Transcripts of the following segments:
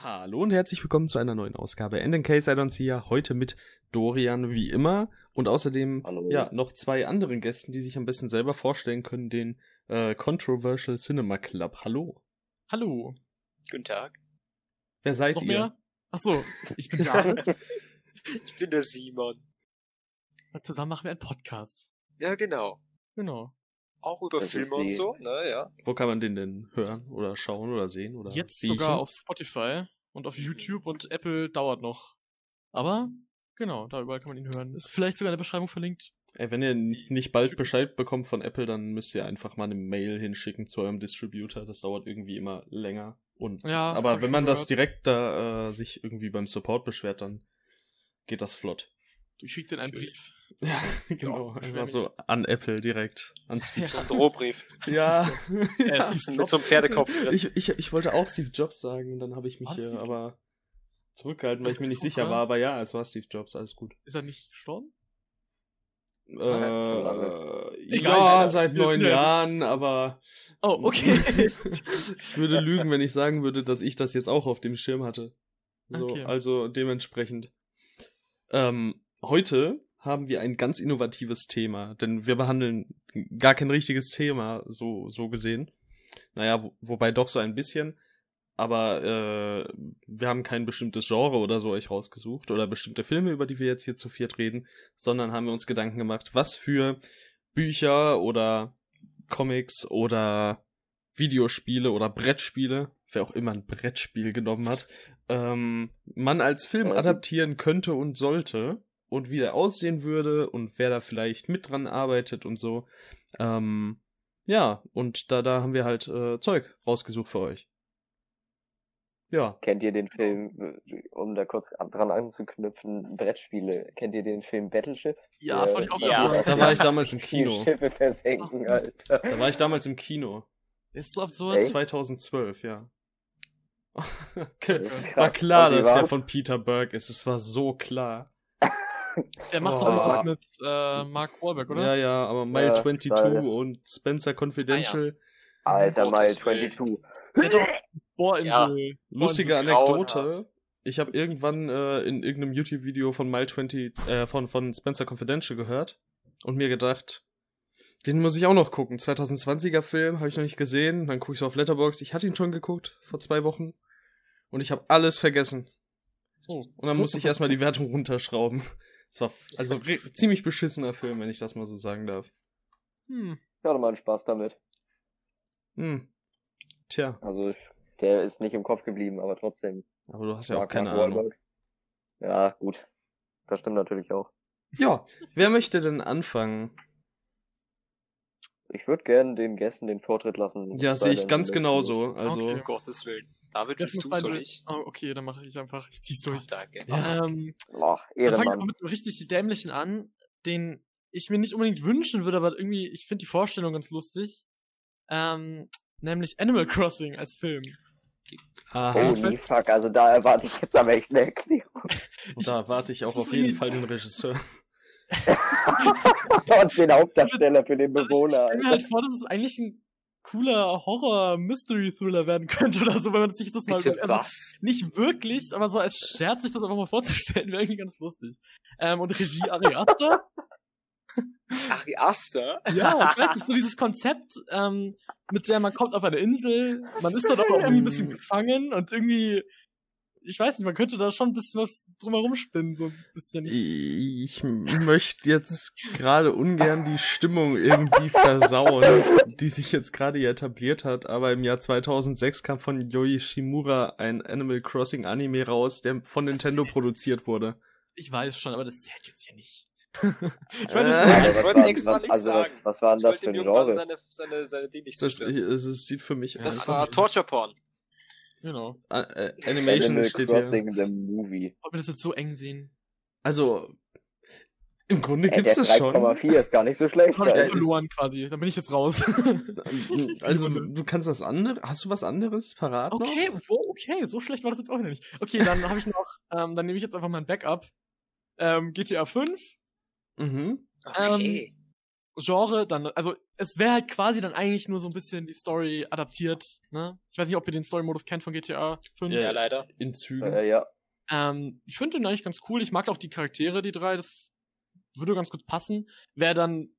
Hallo und herzlich willkommen zu einer neuen Ausgabe And in Case I Don't See Ya. Heute mit Dorian wie immer und außerdem Hallo. ja noch zwei anderen Gästen, die sich am besten selber vorstellen können, den äh, Controversial Cinema Club. Hallo. Hallo. Guten Tag. Wer seid Noch ihr? mehr? Ach so, ich bin David. Ich bin der Simon. und zusammen machen wir einen Podcast. Ja, genau. Genau. Auch über Das Filme und so, ne, ja. Wo kann man den denn hören oder schauen oder sehen oder Jetzt riechen? sogar auf Spotify und auf YouTube und Apple dauert noch. Aber genau, da überall kann man ihn hören. Ist vielleicht sogar in der Beschreibung verlinkt. Ey, wenn ihr nicht bald Bescheid bekommt von Apple, dann müsst ihr einfach mal eine Mail hinschicken zu eurem Distributor. Das dauert irgendwie immer länger. Und Ja, aber wenn man das gehört. direkt da äh, sich irgendwie beim Support beschwert, dann geht das flott. Ich schicke dir einen Schön. Brief. Ja, genau. beschwer Einfach so an Apple direkt. An Steve. So ein Drohbrief. Ja. Ja. Mit so einem Pferdekopf drin. Ich, ich, ich wollte auch Steve Jobs sagen und dann habe ich mich äh, Steve aber zurückgehalten, weil ich mir nicht sicher so, war. Aber ja, es war Steve Jobs, alles gut. Ist er nicht gestorben? Äh, so Egal, ja, Alter. seit neun Ja. Jahren, aber Oh, okay. ich würde lügen, wenn ich sagen würde, dass ich das jetzt auch auf dem Schirm hatte. So, Okay. also dementsprechend. Ähm, heute haben wir ein ganz innovatives Thema, denn wir behandeln gar kein richtiges Thema, so, so gesehen. Naja, wo, wobei doch so ein bisschen. Aber äh, wir haben kein bestimmtes Genre oder so euch rausgesucht oder bestimmte Filme, über die wir jetzt hier zu viert reden, sondern haben wir uns Gedanken gemacht, was für Bücher oder Comics oder Videospiele oder Brettspiele, wer auch immer ein Brettspiel genommen hat, ähm, man als Film Ähm. adaptieren könnte und sollte und wie der aussehen würde und wer da vielleicht mit dran arbeitet und so. Ähm, ja, und da, da haben wir halt äh, Zeug rausgesucht für euch. Ja, Kennt ihr den Film, äh, um da kurz an- dran anzuknüpfen, Brettspiele, kennt ihr den Film Battleship? ja, das wollte ich auch Ja. sagen. da war ich damals im Die Kino. Schiffe versenken, Alter. Da war ich damals im Kino. Ist so absurd. Echt? 2012, ja. Das krass. War klar, dass der von Peter Berg ist. Es war so klar. Der macht Oh. doch auch mit äh, Mark Wahlberg, oder? Ja, ja, aber Mile Ja, 22 leider. und Spencer Confidential. Alter, Um Mile Gottes Willen. 22. Der hat doch Bohrinsel. Lustige so Anekdote. Ich habe irgendwann äh, in irgendeinem YouTube-Video von Mile 20, äh, von, von Spencer Confidential gehört und mir gedacht, den muss ich auch noch gucken. 2020er Film, habe ich noch nicht gesehen. Dann gucke ich so auf Letterboxd. Ich hatte ihn schon geguckt vor zwei Wochen und ich habe alles vergessen. Oh. Und dann musste ich erstmal die Wertung runterschrauben. Es war also ziemlich beschissener Film, wenn ich das mal so sagen darf. Hm. Ich hatte mal einen Spaß damit. Hm. Tja, Also, ich- der ist nicht im Kopf geblieben, aber trotzdem. aber du hast ja auch keine Ahnung. Wahlberg. Ja, gut. Das stimmt natürlich auch. Ja, wer möchte denn anfangen? Ich würde gerne den Gästen den Vortritt lassen. Ja, sehe ich ganz genauso. Also, Okay. Um Gottes Willen. David, willst du, beide- ich? Oh, okay, dann mache ich einfach. Ich zieh's Ach, durch. danke. Ja. Ähm. Oh, Dann fange ich mal mit einem richtig dämlichen an, den ich mir nicht unbedingt wünschen würde, aber irgendwie, ich finde die Vorstellung ganz lustig. Ähm, nämlich Animal Crossing als Film. aha, Holy fuck, also da erwarte ich jetzt aber echt eine Erklärung. da warte ich auch auf jeden Fall den Regisseur. Und den Hauptdarsteller für den Also ich Bewohner. stelle mir halt vor, dass es eigentlich ein cooler Horror-Mystery-Thriller werden könnte oder so, wenn man sich das mal Bitte also, was? nicht wirklich, aber so als Scherz sich das einfach mal vorzustellen, wäre irgendwie ganz lustig. Ähm, und Regie Ari Aster. Ari Aster? Ja, ich weiß nicht, so dieses Konzept, ähm, mit der man kommt auf eine Insel, man ist dort auch irgendwie ein bisschen gefangen und irgendwie, ich weiß nicht, man könnte da schon ein bisschen was drumherum spinnen, so ein bisschen. Ich, Ich möchte jetzt gerade ungern die Stimmung irgendwie versauen, die sich jetzt gerade hier etabliert hat, aber im Jahr 2006 kam von Yoi Shimura ein Animal Crossing Anime raus, der von Nintendo produziert wurde. ich weiß schon, aber das zählt jetzt hier nicht. ich Äh, meine, Ich was wollt's war- extra was- nicht also, was- sagen. was war denn Ich das wollte für ein Genre? seine, seine, seine Ding nicht Das, ich, es, sieht für mich Das war Torture Porn. Genau. Äh, äh, Animation Animal steht hier. Crossing the Movie. Ob wir das jetzt so eng sehen? Also, im Grunde der es schon. 3,4 ist gar nicht so schlecht. Hab ich ist- verloren quasi, dann bin ich jetzt raus. Also, du kannst was anderes. Hast du was anderes parat noch? okay, wow, okay, so schlecht war das jetzt auch wieder nicht. Okay, dann habe ich noch, ähm, dann nehme ich jetzt einfach mein Backup. Ähm, GTA 5, Mhm. Okay. Genre dann, also es wäre halt quasi dann eigentlich nur so ein bisschen die Story adaptiert, ne? Ich weiß nicht, ob ihr den Story-Modus kennt von GTA 5. Ja, Ja, leider. In Zügen. Äh, ja. Ähm, ich finde den eigentlich ganz cool. Ich mag auch die Charaktere, die drei. Das würde ganz gut passen. Wer dann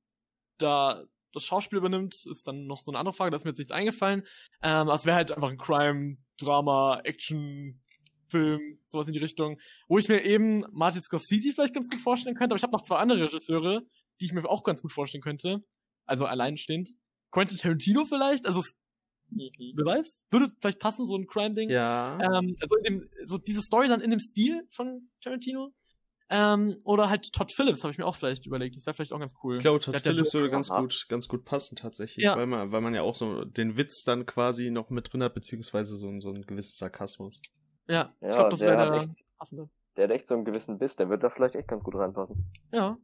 da das Schauspiel übernimmt, ist dann noch so eine andere Frage. Da ist mir jetzt nichts eingefallen. Ähm, aber es wäre halt einfach ein Crime, Drama, Action, Film, sowas in die Richtung. Wo ich mir eben Martin Scorsese vielleicht ganz gut vorstellen könnte. Aber ich habe noch zwei andere Regisseure, die ich mir auch ganz gut vorstellen könnte. Also alleinstehend. Quentin Tarantino vielleicht. Also Mhm. wer weiß, würde vielleicht passen, so ein Crime-Ding. Ja. Ähm, also in dem, so diese Story dann in dem Stil von Tarantino. Ähm, oder halt Todd Phillips habe ich mir auch vielleicht überlegt. Das wäre vielleicht auch ganz cool. Ich glaube, Der Todd ja Phillips würde ganz gut, ganz gut passen tatsächlich, Ja. weil man, weil man ja auch so den Witz dann quasi noch mit drin hat, beziehungsweise so ein, so ein gewisses Sarkasmus. ja, ich Ja, glaube, das der wäre hat der echt, passende. der hat echt so einen gewissen Biss, der wird da vielleicht echt ganz gut reinpassen. Ja.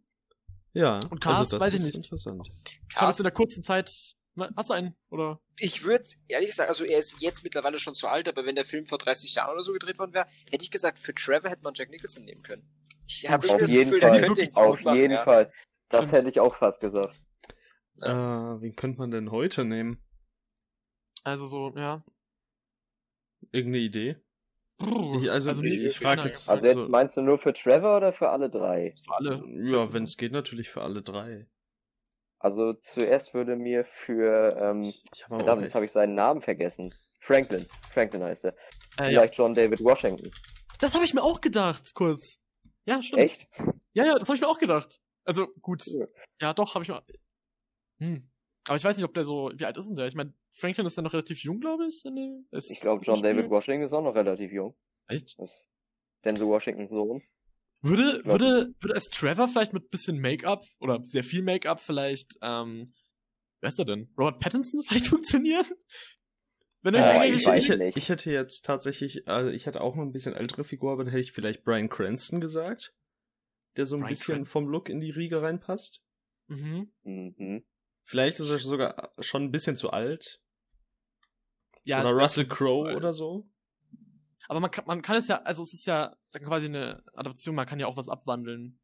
Ja, Und Cast, also das weiß ich ist nicht. interessant. Jetzt Cast, in der kurzen Zeit. Na, Hast du einen? Oder? ich würde ehrlich gesagt, also er ist jetzt mittlerweile schon zu alt, aber wenn der Film vor 30 Jahren oder so gedreht worden wäre, hätte ich gesagt, für Trevor hätte man Jack Nicholson nehmen können. Ich habe Auf irgendwie das jeden Gefühl, Fall. der könnte ihn Auf gut machen, jeden ja. Fall. Das Stimmt. hätte ich auch fast gesagt. Äh, wen könnte man denn heute nehmen? Also so, ja. Irgendeine Idee? Ich, also, ich, nicht ich frage genau. jetzt. Also jetzt meinst du nur für Trevor oder für alle drei? für alle. Ja, wenn es geht, natürlich für alle drei. Also zuerst würde mir für, ähm, Ich verdammt, jetzt habe ich seinen Namen vergessen. Franklin. Franklin heißt er. Äh, ja. Vielleicht John David Washington. Das habe ich mir auch gedacht, kurz. Ja, stimmt. Echt? Ja, ja, das habe ich mir auch gedacht. Also gut. Ja. Ja, doch, habe ich mir. Hm. Aber ich weiß nicht, ob der so. Wie alt ist denn der? Ich meine, Franklin ist ja noch relativ jung, glaube ich. in dem- ist- Ich glaube, John David Spiel. Washington ist auch noch relativ jung. Echt? Das ist Denzel Washingtons Sohn. Würde, glaub- würde, würde als Trevor vielleicht mit bisschen Make-up oder sehr viel Make-up vielleicht, ähm, wer ist er denn? Robert Pattinson vielleicht funktionieren? Wenn Ja, sich ich eigentlich- ich, weiß ich, nicht. ich hätte jetzt tatsächlich, also ich hatte auch noch ein bisschen ältere Figur, aber dann hätte ich vielleicht Brian Cranston gesagt, der so ein Bryan bisschen Cranston. vom Look in die Riege reinpasst. Mhm. Mhm. Vielleicht ist er sogar schon ein bisschen zu alt. Ja, oder Russell Crowe oder so. Aber man kann, man kann es ja, also es ist ja quasi eine Adaption, man kann ja auch was abwandeln.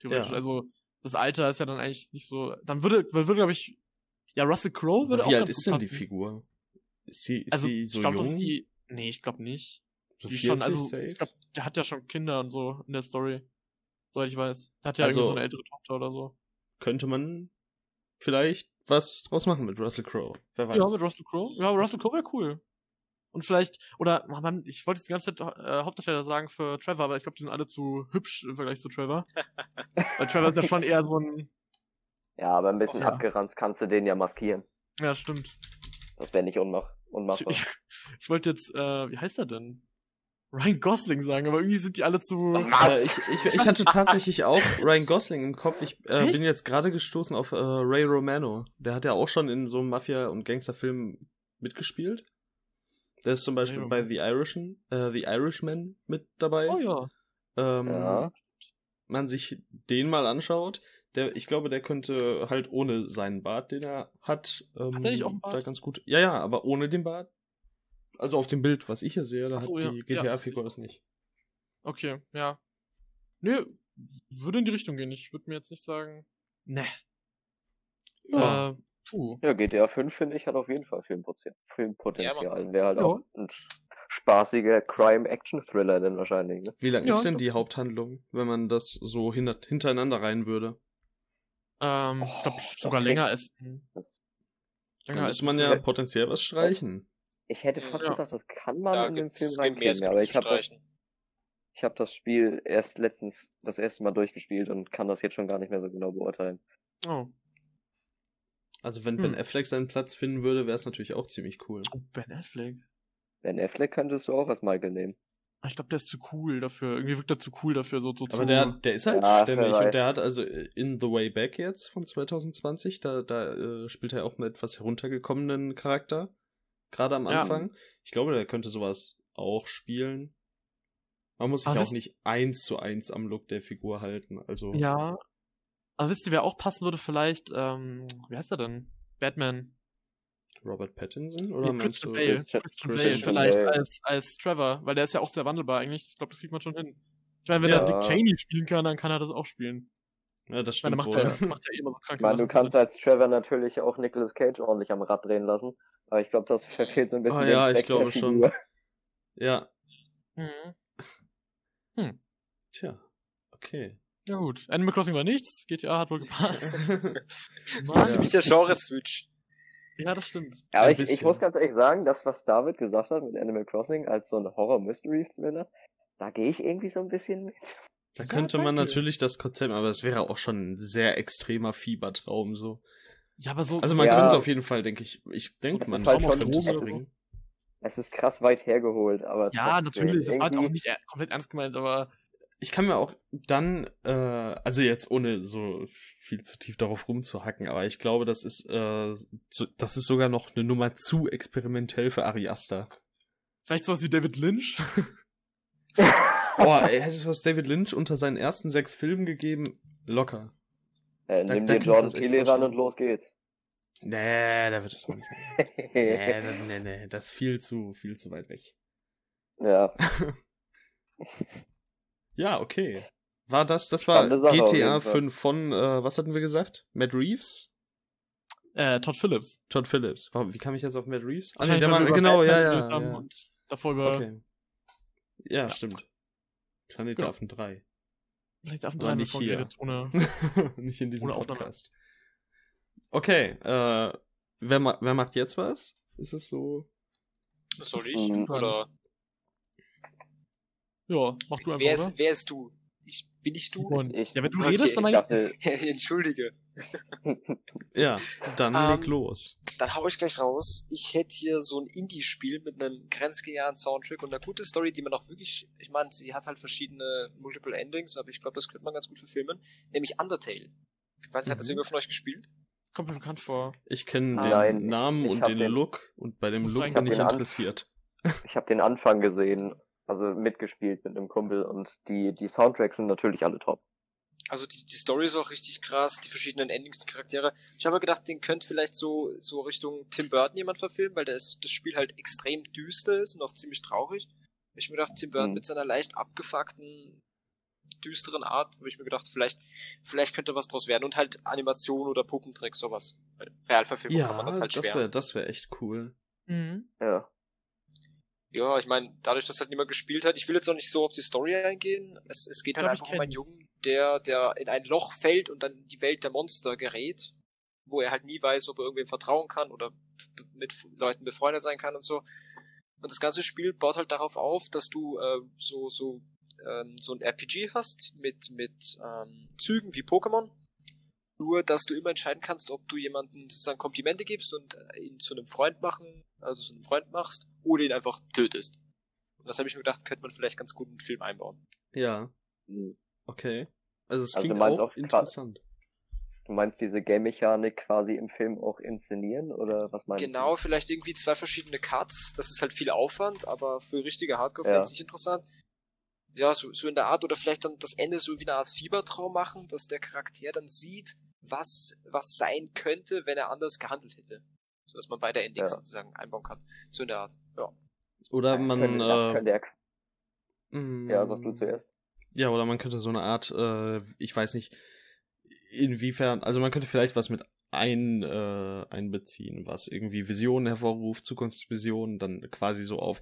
Theoretisch. Ja. Also das Alter ist ja dann eigentlich nicht so. Dann würde, man würde, glaube ich, ja, Russell Crowe würde Aber auch wie alt ist denn die. Figur? Ist sie, ist Also sie ich so glaube, jung? das ist die. Nee, ich glaube nicht. so die 40 schon, also safe? ich glaube, der hat ja schon Kinder und so in der Story. Soweit ich weiß. Der hat ja Also- irgendwie so eine ältere Tochter oder so. Könnte man vielleicht was draus machen mit Russell Crowe. Wer weiß. Ja, mit Russell Crowe. Ja, Russell Crowe wäre cool. Und vielleicht, oder, ach man, ich wollte jetzt die ganze Zeit äh, Hauptdarsteller sagen für Trevor, aber ich glaube, die sind alle zu hübsch im Vergleich zu Trevor. Weil Trevor ist ja schon eher so ein, Ja, aber ein bisschen Ja. abgeranzt kannst du den ja maskieren. ja, stimmt. Das wäre nicht unmach Ich, unmachbar. ich, ich wollte jetzt, äh, wie heißt er denn? Ryan Gosling sagen, aber irgendwie sind die alle zu. Äh, ich, ich, ich hatte tatsächlich auch Ryan Gosling im Kopf. Ich äh, Echt? bin jetzt gerade gestoßen auf äh, Ray Romano. Der hat ja auch schon in so einem Mafia- und Gangsterfilm mitgespielt. Der ist zum Beispiel bei The Irishman, äh, The Irishman mit dabei. Oh ja. ähm, Ja. Man sich den mal anschaut. Der, ich glaube, der könnte halt ohne seinen Bart, den er hat, ähm, Hat er nicht auch einen Bart? da ganz gut. Ja, ja, aber ohne den Bart. Also auf dem Bild, was ich hier sehe, da so, hat ja. die Ja. GTA-Figur das nicht. Okay, ja. Nö, würde in die Richtung gehen. Ich würde mir jetzt nicht sagen. Ne. Ja. Äh, puh. Ja, GTA 5, finde ich, hat auf jeden Fall Filmpotenzial. Filmpotenzial. Wäre halt Ja. auch ein spaßiger Crime-Action-Thriller dann wahrscheinlich, ne? Wie lang Ja, ist denn die Haupthandlung, wenn man das so hin hintereinander rein würde? Ähm, Oh, ich glaube sogar länger Das, Dann müsste man ja potenziell was streichen. Ich hätte fast Ja. gesagt, das kann man Da in den gibt's Film reinkriegen, aber ich zu habe das, ich hab das Spiel erst letztens das erste Mal durchgespielt und kann das jetzt schon gar nicht mehr so genau beurteilen. Oh. Also wenn Ben Hm. Affleck seinen Platz finden würde, wäre es natürlich auch ziemlich cool. oh, Ben Affleck. Ben Affleck könntest du auch als Michael nehmen. Ah, Ich glaube, der ist zu cool dafür. Irgendwie wirkt er zu cool dafür, so, so Aber zu. der, der ist halt Ja, stämmig und der hat also in The Way Back jetzt von 2020, da, da äh, spielt er auch einen etwas heruntergekommenen Charakter. Gerade am Ja. Anfang. Ich glaube, der könnte sowas auch spielen. Man muss sich Aber auch nicht eins zu eins am Look der Figur halten. Also Ja. Aber wisst ihr, wer auch passen würde, vielleicht, ähm, wie heißt er denn? Batman. Robert Pattinson oder Nee, Christian? Bale. Christian- Christian Christian Bale, vielleicht Bale. als, als Trevor, weil der ist ja auch sehr wandelbar eigentlich. Ich glaube, das kriegt man schon hin. Ich meine, wenn Ja. er Dick Cheney spielen kann, dann kann er das auch spielen. Ja, das Ich meine, stimmt macht wohl. ja, macht eh immer so Ich kranke meine, du kannst als Trevor natürlich auch Nicolas Cage ordentlich am Rad drehen lassen. Aber ich glaube, das verfehlt so ein bisschen Ah, den ja, ich Zweck glaube der schon. Figur. Ja, Mhm. tja. Okay. Ja gut, Animal Crossing war nichts, GTA hat wohl gepasst. Ein Mann. ziemlicher Genre-Switch. Ja, das stimmt. Ja, aber ich, ich muss ganz ehrlich sagen, das, was David gesagt hat mit Animal Crossing als so ein Horror-Mystery-Thriller, da gehe ich irgendwie so ein bisschen mit. Da Ja, könnte man danke. natürlich das Konzept, aber es wäre auch schon ein sehr extremer Fiebertraum so. Ja, aber so. Also man Ja. könnte es auf jeden Fall, denke ich. Ich denke, Es man ist halt auf es ist- bringen. Es ist krass weit hergeholt, aber ja, natürlich, das war jetzt auch irgendwie- nicht komplett ernst gemeint, aber Ich kann mir auch dann, äh, also jetzt ohne so viel zu tief darauf rumzuhacken, aber ich glaube, das ist, äh, zu, das ist sogar noch eine Nummer zu experimentell für Ari Aster. vielleicht sowas wie David Lynch. Boah, ey, hätte es was David Lynch unter seinen ersten sechs Filmen gegeben, locker. Äh, Da- nimm da dir Jordan Peele ran und los geht's. Nee, da wird es auch nicht. mehr. Nee, da- nee, nee, das ist viel zu, viel zu weit weg. ja, Ja, okay. War das, das war GTA jeden Fall. 5 von, äh, was hatten wir gesagt? Matt Reeves? äh, Todd Phillips. Todd Phillips. Warum- Wie kam ich jetzt auf Matt Reeves? Ah, nee, der über genau, ja, ja. ja. Und davor über Okay. Ja, stimmt. Planet der Ja. Affen 3. vielleicht auf dem Aber drei nicht davor hier. geredet, ohne. nicht in diesem Ohne Aufnahme. Podcast. Okay, äh, wer, ma wer macht jetzt was? Ist es so? Was soll ich? Mhm. Oder Ja, mach du einfach, wer oder? ist, wer ist du? Ich, bin ich du? Simon. ich, Ja, wenn du Okay, redest, dann ich ich. dachte, Entschuldige. Ja, dann Ähm, leg los. Dann hau ich gleich raus. Ich hätte hier so ein Indie-Spiel mit einem grenzgenialen Soundtrack und einer gute Story, die man auch wirklich, ich meine, sie hat halt verschiedene Multiple Endings, aber ich glaube, das könnte man ganz gut verfilmen. Nämlich Undertale. Ich weiß nicht, hat das Mhm. irgendwer von euch gespielt? Kommt mir bekannt vor. Ich kenne Ah, den nein, ich- Namen ich und hab den den- Look und bei dem Look bin ich an- interessiert. ich habe den Anfang gesehen, also mitgespielt mit einem Kumpel und die, die Soundtracks sind natürlich alle top. Also die, die Story ist auch richtig krass, die verschiedenen Endings, die Charaktere. Ich habe gedacht, den könnte vielleicht so, so Richtung Tim Burton jemand verfilmen, weil das, das Spiel halt extrem düster ist und auch ziemlich traurig. Hab Ich mir gedacht, Tim Burton Mhm. mit seiner leicht abgefuckten, düsteren Art, habe ich mir gedacht, vielleicht, vielleicht könnte was draus werden. Und halt Animation oder Puppentrick, sowas. Realverfilmung Ja, kann man das halt das schwer. wäre das wär echt cool. Mhm. Ja. Ja, ich meine, dadurch, dass halt niemand gespielt hat, ich will jetzt auch nicht so auf die Story eingehen. Es, es geht halt glaub, einfach um einen. Jungen, der, der in ein Loch fällt und dann in die Welt der Monster gerät, wo er halt nie weiß, ob er irgendwem vertrauen kann oder mit Leuten befreundet sein kann und so. Und das ganze Spiel baut halt darauf auf, dass du äh, so so ähm, so ein RPG hast mit mit ähm, Zügen wie Pokémon. Nur, dass du immer entscheiden kannst, ob du jemanden sozusagen Komplimente gibst und äh, ihn zu einem Freund machen, also zu einem Freund machst, oder ihn einfach tötest. Und das habe ich mir gedacht, könnte man vielleicht ganz gut in einen Film einbauen. Ja, Mhm. Okay. Also es Also du klingt meinst auch auch interessant. Du meinst diese Game-Mechanik quasi im Film auch inszenieren oder was meinst Genau, vielleicht irgendwie zwei verschiedene Cuts. Das ist halt viel Aufwand, aber für richtige Hardcore Ja. fände ich interessant. Ja, so, so in der Art, oder vielleicht dann das Ende so wie eine Art Fiebertraum machen, dass der Charakter dann sieht, was, was sein könnte, wenn er anders gehandelt hätte. So dass man beide Endings Ja. sozusagen einbauen kann. So in der Art. Ja. Oder du? Das man, könnte, das äh, könnte er, mm, ja, sag du zuerst. Ja, oder man könnte so eine Art, äh, ich weiß nicht, inwiefern, also man könnte vielleicht was mit ein, äh, einbeziehen, was irgendwie Visionen hervorruft, Zukunftsvisionen, dann quasi so auf,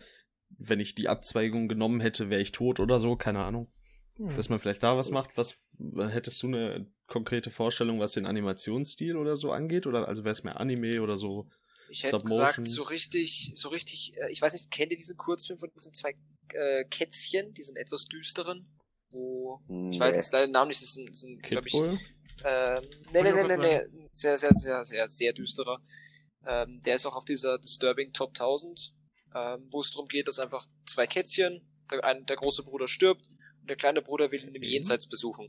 wenn ich die Abzweigung genommen hätte, wäre ich tot oder so, keine Ahnung. Hm. Dass man vielleicht da was macht, was hättest du eine konkrete Vorstellung, was den Animationsstil oder so angeht? Oder also wäre es mehr Anime oder so? Ich hätte gesagt, Motion. so richtig, so richtig, äh, ich weiß nicht, kennt ihr diesen Kurzfilm von diesen zwei äh, Kätzchen, diesen etwas düsteren? Wo, ich weiß Nee. jetzt leider den Namen nicht, das sind, sind glaube ich? Ähm, nee, nee, nee, nee, nee. Sehr, sehr, sehr, sehr, sehr düsterer. Ähm, der ist auch auf dieser Disturbing Top 1000, ähm, wo es darum geht, dass einfach zwei Kätzchen, der, ein, der große Bruder stirbt und der kleine Bruder will ihn im Okay. Jenseits besuchen.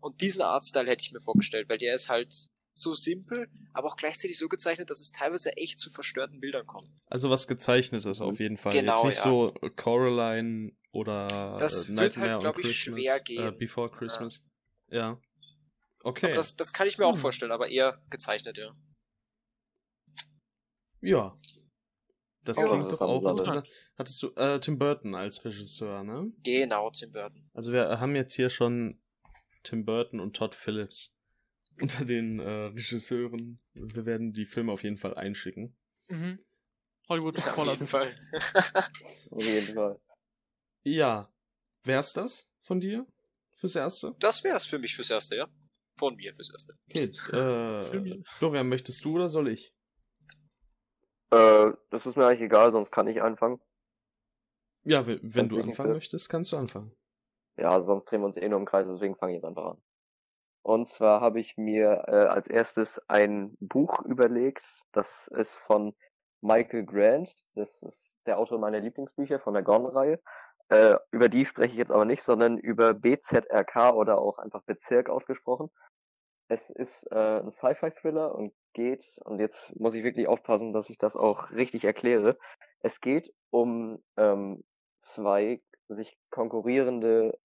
Und diesen Artstyle hätte ich mir vorgestellt, weil der ist halt so simpel, aber auch gleichzeitig so gezeichnet, dass es teilweise echt zu verstörten Bildern kommt. Also was gezeichnetes auf jeden Fall. Genau, Jetzt nicht ja. so Coraline oder Das äh, wird Nightmare halt, on glaub ich, schwer Äh, gehen. Before Christmas. Ja. Okay. Aber das, das kann ich mir auch Hm. vorstellen, aber eher gezeichnet, ja. ja. Das Oh, klingt doch interessante auch interessant. Hattest du äh, Tim Burton als Regisseur, ne? Genau, Tim Burton. Also wir haben jetzt hier schon Tim Burton und Todd Phillips. unter den äh, Regisseuren. Wir werden die Filme auf jeden Fall einschicken. Mhm. Hollywood Auf Callers. jeden Fall. Auf jeden Fall. Ja. Wär's das von dir? Fürs Erste? Das wär's für mich fürs Erste, ja. Von mir fürs Erste. Okay. Äh. Florian, möchtest du oder soll ich? Äh, das ist mir eigentlich egal, sonst kann ich anfangen. Ja, wenn, wenn Sonst du anfangen möchtest, kannst du anfangen. Ja, sonst drehen wir uns eh nur im Kreis, deswegen fange ich jetzt einfach an. Und zwar habe ich mir äh, als erstes ein Buch überlegt, das ist von Michael Grant, das ist der Autor meiner Lieblingsbücher von der Gone-Reihe. Äh, über die spreche ich jetzt aber nicht, sondern über BZRK oder auch einfach Bezirk ausgesprochen. Es ist äh, ein Sci-Fi-Thriller und geht, und jetzt muss ich wirklich aufpassen, dass ich das auch richtig erkläre. Es geht um ähm, zwei sich konkurrierende,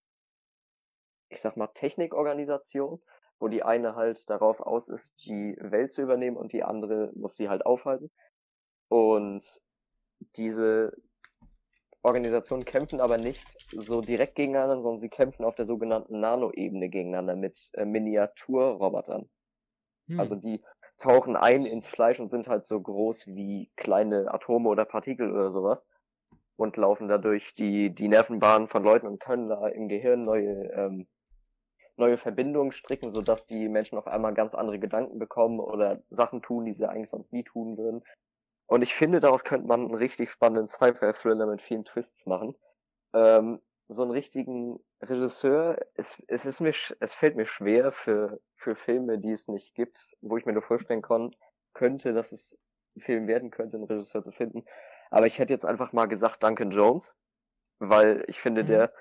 ich sag mal, Technikorganisationen, wo die eine halt darauf aus ist, die Welt zu übernehmen und die andere muss sie halt aufhalten. Und diese Organisationen kämpfen aber nicht so direkt gegeneinander, sondern sie kämpfen auf der sogenannten Nano-Ebene gegeneinander mit äh, Miniaturrobotern. Hm. Also die tauchen ein ins Fleisch und sind halt so groß wie kleine Atome oder Partikel oder sowas und laufen dadurch die, die Nervenbahnen von Leuten und können da im Gehirn neue, ähm, neue Verbindungen stricken, sodass die Menschen auf einmal ganz andere Gedanken bekommen oder Sachen tun, die sie eigentlich sonst nie tun würden. Und ich finde, daraus könnte man einen richtig spannenden Sci-Fi-Thriller mit vielen Twists machen. Ähm, so einen richtigen Regisseur, es, es ist mir, es fällt mir schwer für, für Filme, die es nicht gibt, wo ich mir nur vorstellen kon, könnte, dass es ein Film werden könnte, einen Regisseur zu finden. Aber ich hätte jetzt einfach mal gesagt Duncan Jones, weil ich finde, Mhm. der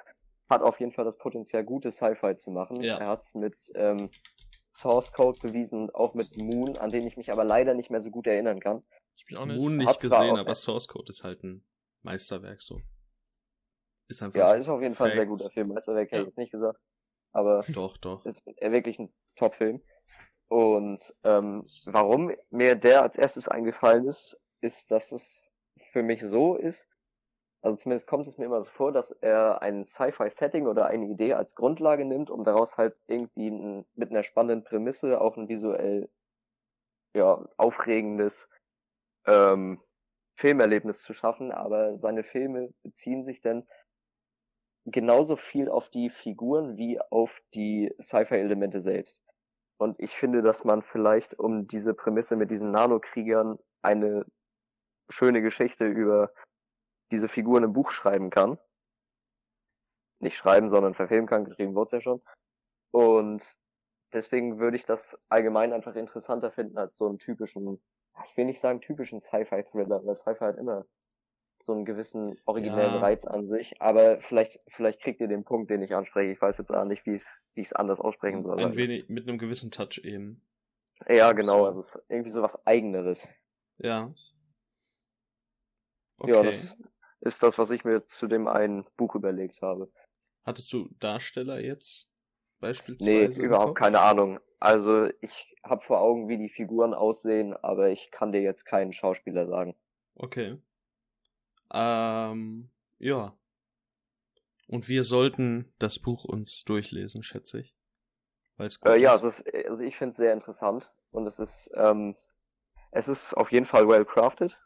hat auf jeden Fall das Potenzial, gutes Sci-Fi zu machen. Ja. Er hat es mit ähm, Source Code bewiesen auch mit Moon, an den ich mich aber leider nicht mehr so gut erinnern kann. ich bin auch nicht. Moon nicht zwar gesehen, auch- aber Source Code ist halt ein Meisterwerk so. Ist einfach. Ja, ist auf jeden Fall ein sehr guter Film. Meisterwerk hätte Ja. ich jetzt nicht gesagt. Aber Doch, doch. ist er wirklich ein Top-Film. Und ähm, warum mir der als erstes eingefallen ist, ist, dass es für mich so ist, also zumindest kommt es mir immer so vor, dass er ein Sci-Fi-Setting oder eine Idee als Grundlage nimmt, um daraus halt irgendwie ein, mit einer spannenden Prämisse auch ein visuell ja, aufregendes ähm, Filmerlebnis zu schaffen, aber seine Filme beziehen sich dann genauso viel auf die Figuren wie auf die Sci-Fi-Elemente selbst. Und ich finde, dass man vielleicht um diese Prämisse mit diesen Nanokriegern eine schöne Geschichte über diese Figuren im Buch schreiben kann. Nicht schreiben, sondern verfilmen kann, geschrieben wurde ja schon. Und deswegen würde ich das allgemein einfach interessanter finden als so einen typischen, ich will nicht sagen typischen Sci-Fi-Thriller, weil Sci-Fi hat immer so einen gewissen originellen Ja. Reiz an sich, aber vielleicht, vielleicht kriegt ihr den Punkt, den ich anspreche. Ich weiß jetzt auch nicht, wie ich es es anders aussprechen soll. Ein wenig mit einem gewissen Touch eben. ja, genau, so. also es ist irgendwie so was Eigeneres. Ja. Okay. Ja, das ist das, was ich mir zu dem einen Buch überlegt habe. Hattest du Darsteller jetzt Nee, beispielsweise? im überhaupt keine Ahnung. Also ich habe vor Augen, wie die Figuren aussehen, aber ich kann dir jetzt keinen Schauspieler sagen. Okay. Ähm, ja. Und wir sollten das Buch uns durchlesen, schätze ich. Weil es gut Äh, ja, ist. also, also ich finde es sehr interessant und es ist, ähm, es ist auf jeden Fall well crafted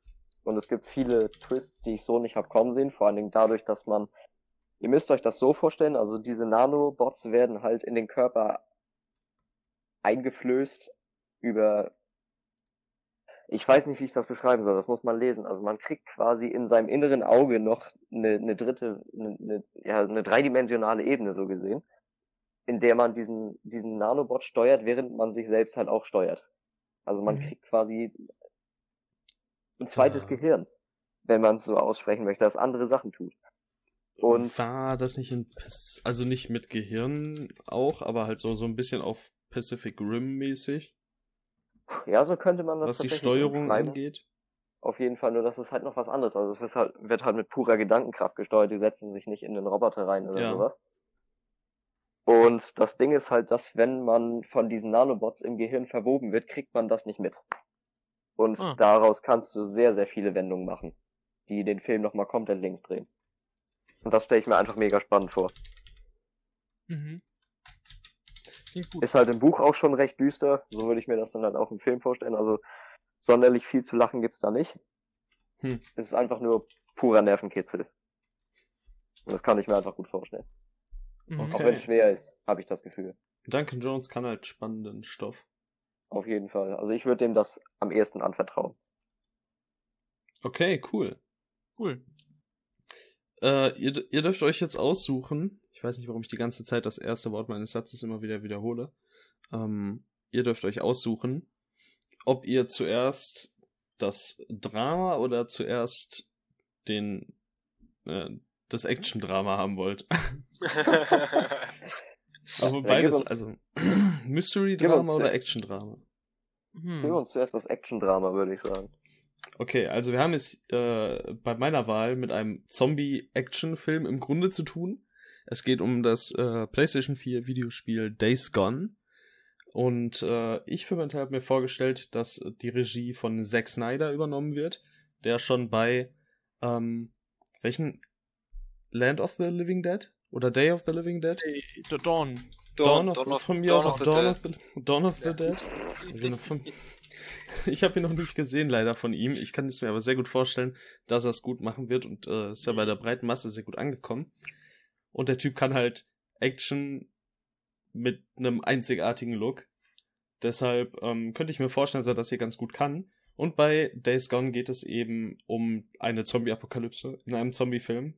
und es gibt viele Twists, die ich so nicht habe kommen sehen, vor allen Dingen dadurch, dass man, ihr müsst euch das so vorstellen, also diese Nanobots werden halt in den Körper eingeflößt über, ich weiß nicht, wie ich das beschreiben soll, das muss man lesen, also man kriegt quasi in seinem inneren Auge noch eine, eine dritte, eine, eine, ja, eine dreidimensionale Ebene so gesehen in der man diesen, diesen Nanobot steuert, während man sich selbst halt auch steuert. Also man Mhm. kriegt quasi ein zweites Ah. Gehirn, wenn man es so aussprechen möchte, das andere Sachen tut. Und War das nicht in, also nicht mit Gehirn auch, aber halt so, so ein bisschen auf Pacific Rim mäßig, ja, so könnte man das was die Steuerung angeht. Auf jeden Fall, nur das ist halt noch was anderes. Also es wird halt, wird halt mit purer Gedankenkraft gesteuert, die setzen sich nicht in den Roboter rein oder Ja. sowas. Und das Ding ist halt, dass wenn man von diesen Nanobots im Gehirn verwoben wird, kriegt man das nicht mit. Und Ah. daraus kannst du sehr, sehr viele Wendungen machen, die den Film nochmal komplett links drehen. Und das stelle ich mir einfach mega spannend vor. Mhm. Klingt gut. Ist halt im Buch auch schon recht düster. So würde ich mir das dann halt auch im Film vorstellen. Also sonderlich viel zu lachen gibt's da nicht. Hm. Es ist einfach nur purer Nervenkitzel. Und das kann ich mir einfach gut vorstellen. Mhm. Auch Okay. wenn es schwer ist, habe ich das Gefühl. Duncan Jones kann halt spannenden Stoff. Auf jeden Fall. Also ich würde dem das am ehesten anvertrauen. Okay, cool. Cool. Äh, ihr, ihr dürft euch jetzt aussuchen. Ich weiß nicht, warum ich die ganze Zeit das erste Wort meines Satzes immer wieder wiederhole. Ähm, ihr dürft euch aussuchen, ob ihr zuerst das Drama oder zuerst den äh, das Action-Drama haben wollt. Aber beides, gib uns- also Mystery-Drama oder Action-Drama. Hm. Wir uns zuerst das Action-Drama, würde ich sagen. Okay, also wir haben es äh, bei meiner Wahl mit einem Zombie-Action-Film im Grunde zu tun. Es geht um das äh, PlayStation 4 Videospiel Days Gone. Und äh, ich für meinen Teil habe mir vorgestellt, dass die Regie von Zack Snyder übernommen wird, der schon bei ähm, welchen Land of the Living Dead oder Day of the Living Dead? The Dawn. Dawn, of, Dawn of, von mir Dawn aus of Dawn Dead. of the, Dawn of the Ja. Dead. Von- Ich habe ihn noch nicht gesehen, leider von ihm. Ich kann es mir aber sehr gut vorstellen, dass er es gut machen wird und äh, ist ja bei der breiten Masse sehr gut angekommen. Und der Typ kann halt Action mit einem einzigartigen Look. Deshalb ähm, könnte ich mir vorstellen, dass er das hier ganz gut kann. Und bei Days Gone geht es eben um eine Zombie-Apokalypse in einem Zombie-Film.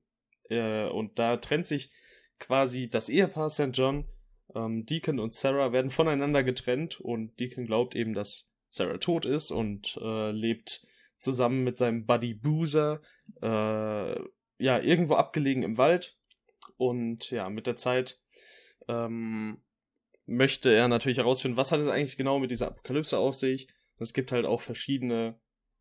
Äh, und da trennt sich quasi das Ehepaar St. John. Ähm, Deacon und Sarah werden voneinander getrennt und Deacon glaubt eben, dass Sarah tot ist und äh, lebt zusammen mit seinem Buddy Boozer äh, ja irgendwo abgelegen im Wald und ja mit der Zeit ähm, möchte er natürlich herausfinden, was hat es eigentlich genau mit dieser Apokalypse auf sich. Und es gibt halt auch verschiedene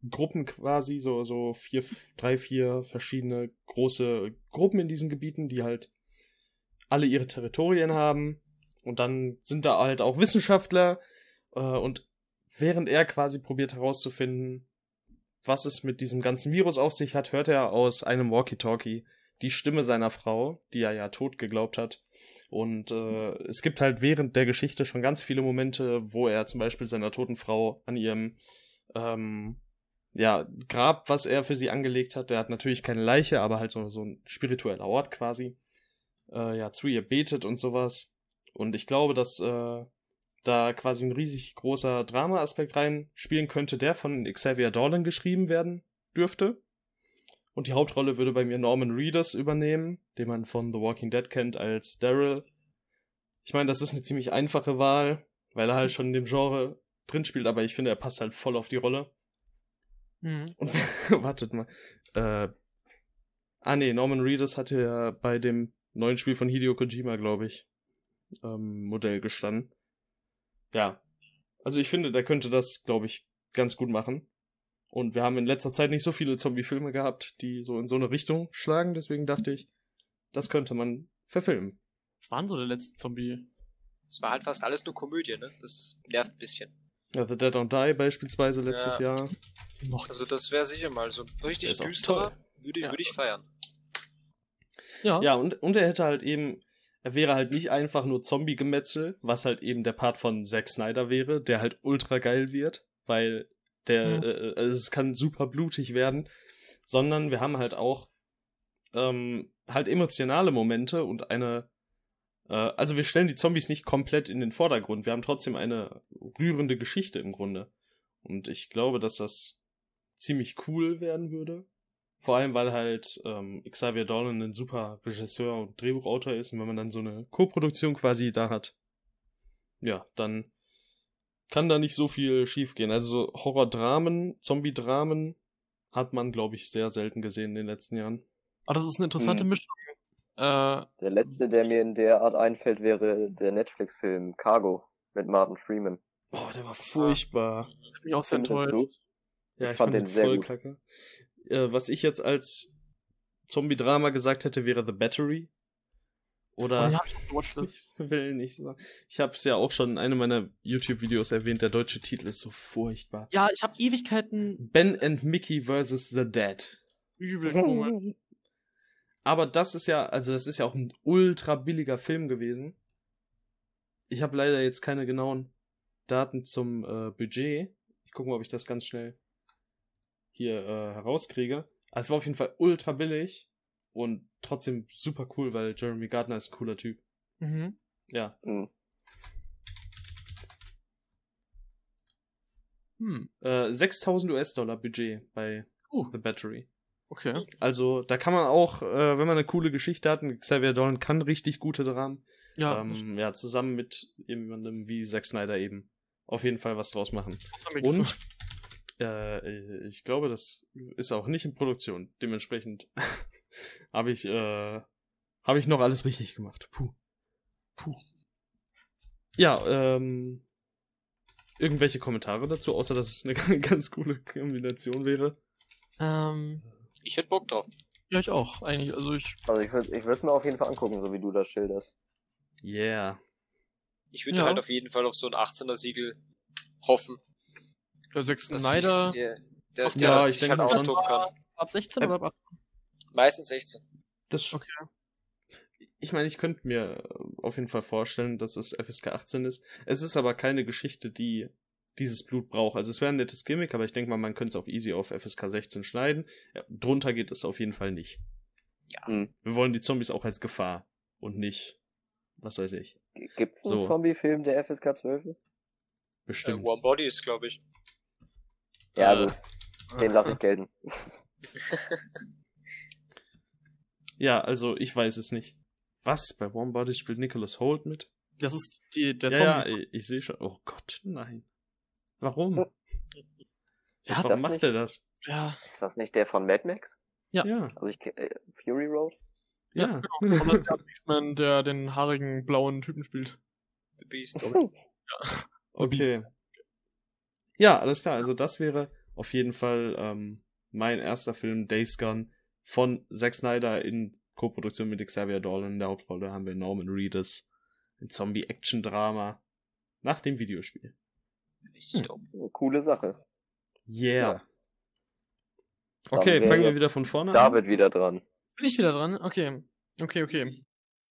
Gruppen quasi, so so vier, drei, vier verschiedene große Gruppen in diesen Gebieten, die halt alle ihre Territorien haben. Und dann sind da halt auch Wissenschaftler äh, und während er quasi probiert herauszufinden, was es mit diesem ganzen Virus auf sich hat, hört er aus einem Walkie-Talkie die Stimme seiner Frau, die er ja tot geglaubt hat. Und äh, es gibt halt während der Geschichte schon ganz viele Momente, wo er zum Beispiel seiner toten Frau an ihrem ähm, ja, Grab, was er für sie angelegt hat, der hat natürlich keine Leiche, aber halt so, so ein spiritueller Ort quasi, äh, ja, zu ihr betet und sowas. Und ich glaube, dass äh, da quasi ein riesig großer Drama-Aspekt reinspielen könnte, der von Xavier Dolan geschrieben werden dürfte. Und die Hauptrolle würde bei mir Norman Reedus übernehmen, den man von The Walking Dead kennt als Daryl. Ich meine, das ist eine ziemlich einfache Wahl, weil er halt schon in dem Genre drin spielt, aber ich finde, er passt halt voll auf die Rolle. Mhm. Und wartet mal. Äh, ah nee, Norman Reedus hatte ja bei dem neuen Spiel von Hideo Kojima, glaube ich, ähm, Modell gestanden. Ja. Also ich finde, der könnte das, glaube ich, ganz gut machen. Und wir haben in letzter Zeit nicht so viele Zombie-Filme gehabt, die so in so eine Richtung schlagen, deswegen dachte ich, das könnte man verfilmen. Was war denn so der letzte Zombie? Es war halt fast alles nur Komödie, ne? Das nervt ein bisschen. Ja, The Dead Don't Die beispielsweise letztes Ja. Jahr. Also das wäre sicher mal so richtig düsterer. toll. Würde, Ja. würde ich feiern. Ja. Ja, und, und er hätte halt eben, er wäre halt nicht einfach nur Zombie-Gemetzel, was halt eben der Part von Zack Snyder wäre, der halt ultra geil wird, weil der, Mhm. äh, also es kann super blutig werden, sondern wir haben halt auch ähm, halt emotionale Momente und eine, äh, also wir stellen die Zombies nicht komplett in den Vordergrund, wir haben trotzdem eine rührende Geschichte im Grunde. Und ich glaube, dass das ziemlich cool werden würde. Vor allem, weil halt ähm, Xavier Dolan ein super Regisseur und Drehbuchautor ist und wenn man dann so eine Co-Produktion quasi da hat, ja, dann kann da nicht so viel schiefgehen. Also so Horror-Dramen, Zombie-Dramen hat man, glaube ich, sehr selten gesehen in den letzten Jahren. Aber das ist eine interessante Mhm. Mischung. Äh, Der letzte, der mir in der Art einfällt, wäre der Netflix-Film Cargo mit Martin Freeman. Oh, der war furchtbar. bin ich auch sehr enttäuscht. Ja, Ich ich fand fand den den sehr voll gut. kacke. Äh, was ich jetzt als Zombie-Drama gesagt hätte, wäre The Battery. Oder Oh, ja, ich will nicht sagen. Ich habe es ja auch schon in einem meiner YouTube-Videos erwähnt. Der deutsche Titel ist so furchtbar. Ja, ich habe Ewigkeiten Ben and Mickey vs. The Dead. übel komisch. Aber das ist ja, also das ist ja auch ein ultra billiger Film gewesen. ich habe leider jetzt keine genauen Daten zum äh, Budget. Ich gucke mal, ob ich das ganz schnell hier äh, herauskriege. Aber es war auf jeden Fall ultra billig und trotzdem super cool, weil Jeremy Gardner ist ein cooler Typ. Mhm. Ja. Mhm. Hm. Äh, 6000 US-Dollar Budget bei Uh. The Battery. Okay. Also, da kann man auch, äh, wenn man eine coole Geschichte hat, und Xavier Dolan kann richtig gute Dramen, Ja, ähm, ja, zusammen mit jemandem wie Zack Snyder eben auf jeden Fall was draus machen. Und. Äh, ich glaube, das ist auch nicht in Produktion. Dementsprechend habe ich, äh, habe ich noch alles richtig gemacht. Puh. Puh. Ja, ähm, irgendwelche Kommentare dazu, außer dass es eine ganz coole Kombination wäre. Ähm, Ich hätte Bock drauf. ja, ich auch, eigentlich. Also ich. Also ich würde ich würd mir auf jeden Fall angucken, so wie du das schilderst. Yeah. Ich würde Ja. halt auf jeden Fall auf so ein 18er Siegel hoffen. Der dass Snyder der, der, Ach, der ja, ich halt denke schon. austoben kann. ab 16 Ähm, oder ab 18? Meistens 16. Das Okay. Ich meine, ich könnte mir auf jeden Fall vorstellen, dass es FSK 18 ist. Es ist aber keine Geschichte, die dieses Blut braucht. Also es wäre ein nettes Gimmick, aber ich denke mal, man könnte es auch easy auf FSK 16 schneiden. Ja, drunter geht es auf jeden Fall nicht. Ja. Hm. Wir wollen die Zombies auch als Gefahr und nicht, was weiß ich, Gibt's einen So. Zombie-Film, der FSK 12 ist? Äh, bestimmt. Warm Body ist, glaube ich. Ja, Äh, gut. Den lasse ich gelten. Ja, also ich weiß es nicht. Was? Bei Warm Bodies spielt Nicholas Holt mit? Das ist die, der ja, ja, ich, ich sehe schon. Oh Gott, nein. Warum? Ja, Warum das macht nicht? er das? Ja, Ist das nicht der von Mad Max? Ja. Ja, Also ich äh, Fury Road? ja. Und dann der X-Men, der den haarigen blauen Typen spielt. The Beast. Okay. Ja, alles klar. Also das wäre auf jeden Fall ähm, mein erster Film, Days Gone, von Zack Snyder in Co-Produktion mit Xavier Dolan. In der Hauptrolle haben wir Norman Reedus. Ein Zombie-Action-Drama nach dem Videospiel. Richtig dope. Coole Sache. Yeah. Dann Okay, fangen wir wieder von vorne an. David wieder dran. Bin ich wieder dran? Okay. Okay, okay.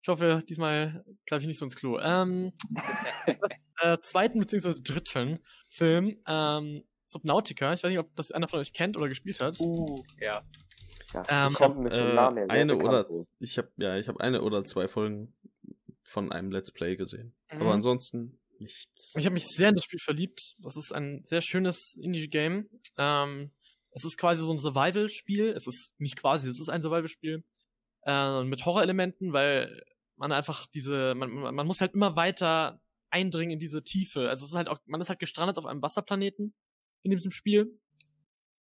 Ich hoffe, diesmal greife ich nicht so ins Klo. Ähm, äh, zweiten bzw. dritten Film, ähm, Subnautica. Ich weiß nicht, ob das einer von euch kennt oder gespielt hat. Uh, ja. Das Ähm, kommt mit dem Äh, Namen her sehr eine oder ich habe ja, ich habe eine oder zwei Folgen von einem Let's Play gesehen. Mhm. Aber ansonsten nichts. Ich habe mich sehr in das Spiel verliebt. Das ist ein sehr schönes Indie-Game. Ähm, es ist quasi so ein Survival-Spiel. Es ist nicht quasi, es ist ein Survival-Spiel. Äh, mit Horrorelementen, weil man einfach diese, man, man muss halt immer weiter eindringen in diese Tiefe. Also es ist halt auch, man ist halt gestrandet auf einem Wasserplaneten in diesem Spiel.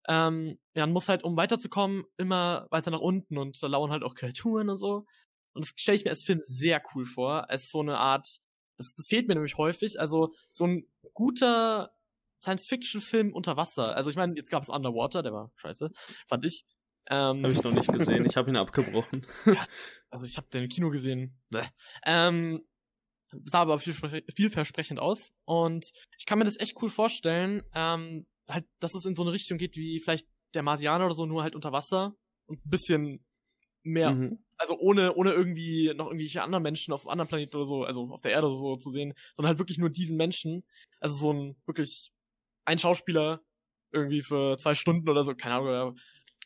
Ähm, ja, man muss halt, um weiterzukommen, immer weiter nach unten und da lauern halt auch Kreaturen und so. Und das stelle ich mir als Film sehr cool vor. Ist so eine Art, das, das fehlt mir nämlich häufig. Also so ein guter Science-Fiction-Film unter Wasser. Also ich meine, jetzt gab es Underwater, der war scheiße, fand ich. Ähm, Habe ich noch nicht gesehen. Ich habe ihn abgebrochen. also ich habe den im Kino gesehen. Ähm, sah aber vielverspre vielversprechend aus. Und ich kann mir das echt cool vorstellen, ähm, halt, dass es in so eine Richtung geht wie vielleicht der Marsianer oder so, nur halt unter Wasser und ein bisschen mehr Mhm. also ohne, ohne irgendwie noch irgendwelche anderen Menschen auf anderen Planeten oder so, also auf der Erde oder so zu sehen, sondern halt wirklich nur diesen Menschen. Also so ein, wirklich ein Schauspieler irgendwie für zwei Stunden oder so, keine Ahnung, oder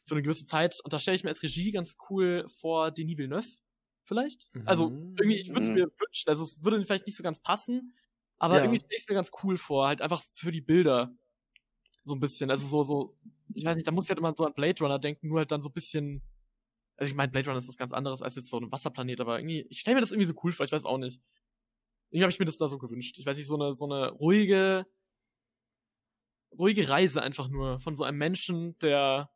für eine gewisse Zeit. Und da stelle ich mir als Regie ganz cool vor Denis Villeneuve, vielleicht. Also Mhm. irgendwie, ich würde es Mhm. mir wünschen, also es würde vielleicht nicht so ganz passen, aber Ja. irgendwie stelle ich es mir ganz cool vor, halt einfach für die Bilder. So ein bisschen, also so, so, ich weiß nicht, da muss ich halt immer so an Blade Runner denken, nur halt dann so ein bisschen also ich meine, Blade Runner ist was ganz anderes als jetzt so ein Wasserplanet, aber irgendwie, ich stelle mir das irgendwie so cool vor, ich weiß auch nicht. Irgendwie habe ich mir das da so gewünscht. Ich weiß nicht, so eine, so eine ruhige, ruhige Reise einfach nur von so einem Menschen, der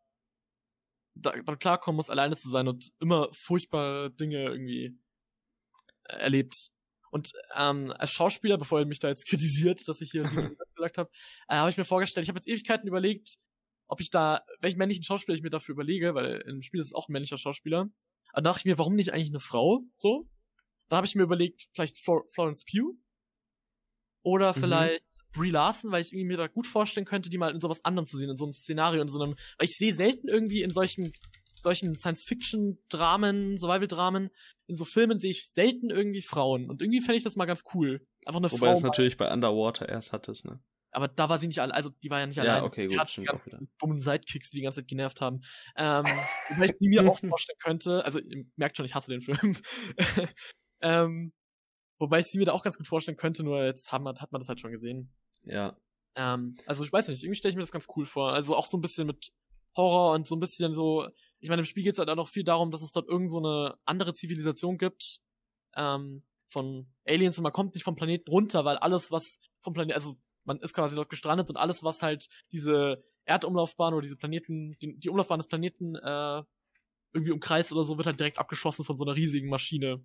damit klarkommen muss, alleine zu sein und immer furchtbare Dinge irgendwie äh, erlebt. Und ähm, als Schauspieler, bevor ihr mich da jetzt kritisiert, dass ich hier gesagt habe, äh, habe ich mir vorgestellt, ich habe jetzt Ewigkeiten überlegt, ob ich da, welchen männlichen Schauspieler ich mir dafür überlege, weil im Spiel ist es auch ein männlicher Schauspieler. Aber dann dachte ich mir, warum nicht eigentlich eine Frau? So. Dann habe ich mir überlegt, vielleicht Flor Florence Pugh. Oder Mhm. vielleicht Brie Larson, weil ich irgendwie mir da gut vorstellen könnte, die mal in sowas anderem zu sehen, in so einem Szenario, in so einem, weil ich sehe selten irgendwie in solchen solchen Science-Fiction-Dramen, Survival-Dramen, in so Filmen sehe ich selten irgendwie Frauen. Und irgendwie fände ich das mal ganz cool. Einfach eine Wobei Frau. es natürlich bei Underwater erst hattest, ne? aber da war sie nicht alle, also die war ja nicht Ja, allein. okay, Die gut, stimmt auch wieder. dummen Sidekicks, die die ganze Zeit genervt haben. Ähm, wobei ich sie mir auch vorstellen könnte, also ihr merkt schon, ich hasse den Film. ähm, wobei ich sie mir da auch ganz gut vorstellen könnte, nur jetzt haben, wir- hat man das halt schon gesehen. Ja. Ähm, also ich weiß nicht, irgendwie stelle ich mir das ganz cool vor. Also auch so ein bisschen mit Horror und so ein bisschen so, ich meine, im Spiel geht es halt auch noch viel darum, dass es dort irgend so eine andere Zivilisation gibt, ähm, von Aliens und man kommt nicht vom Planeten runter, weil alles, was vom Planeten, also man ist quasi dort gestrandet und alles, was halt diese Erdumlaufbahn oder diese Planeten, die, die Umlaufbahn des Planeten äh, irgendwie umkreist oder so, wird halt direkt abgeschossen von so einer riesigen Maschine.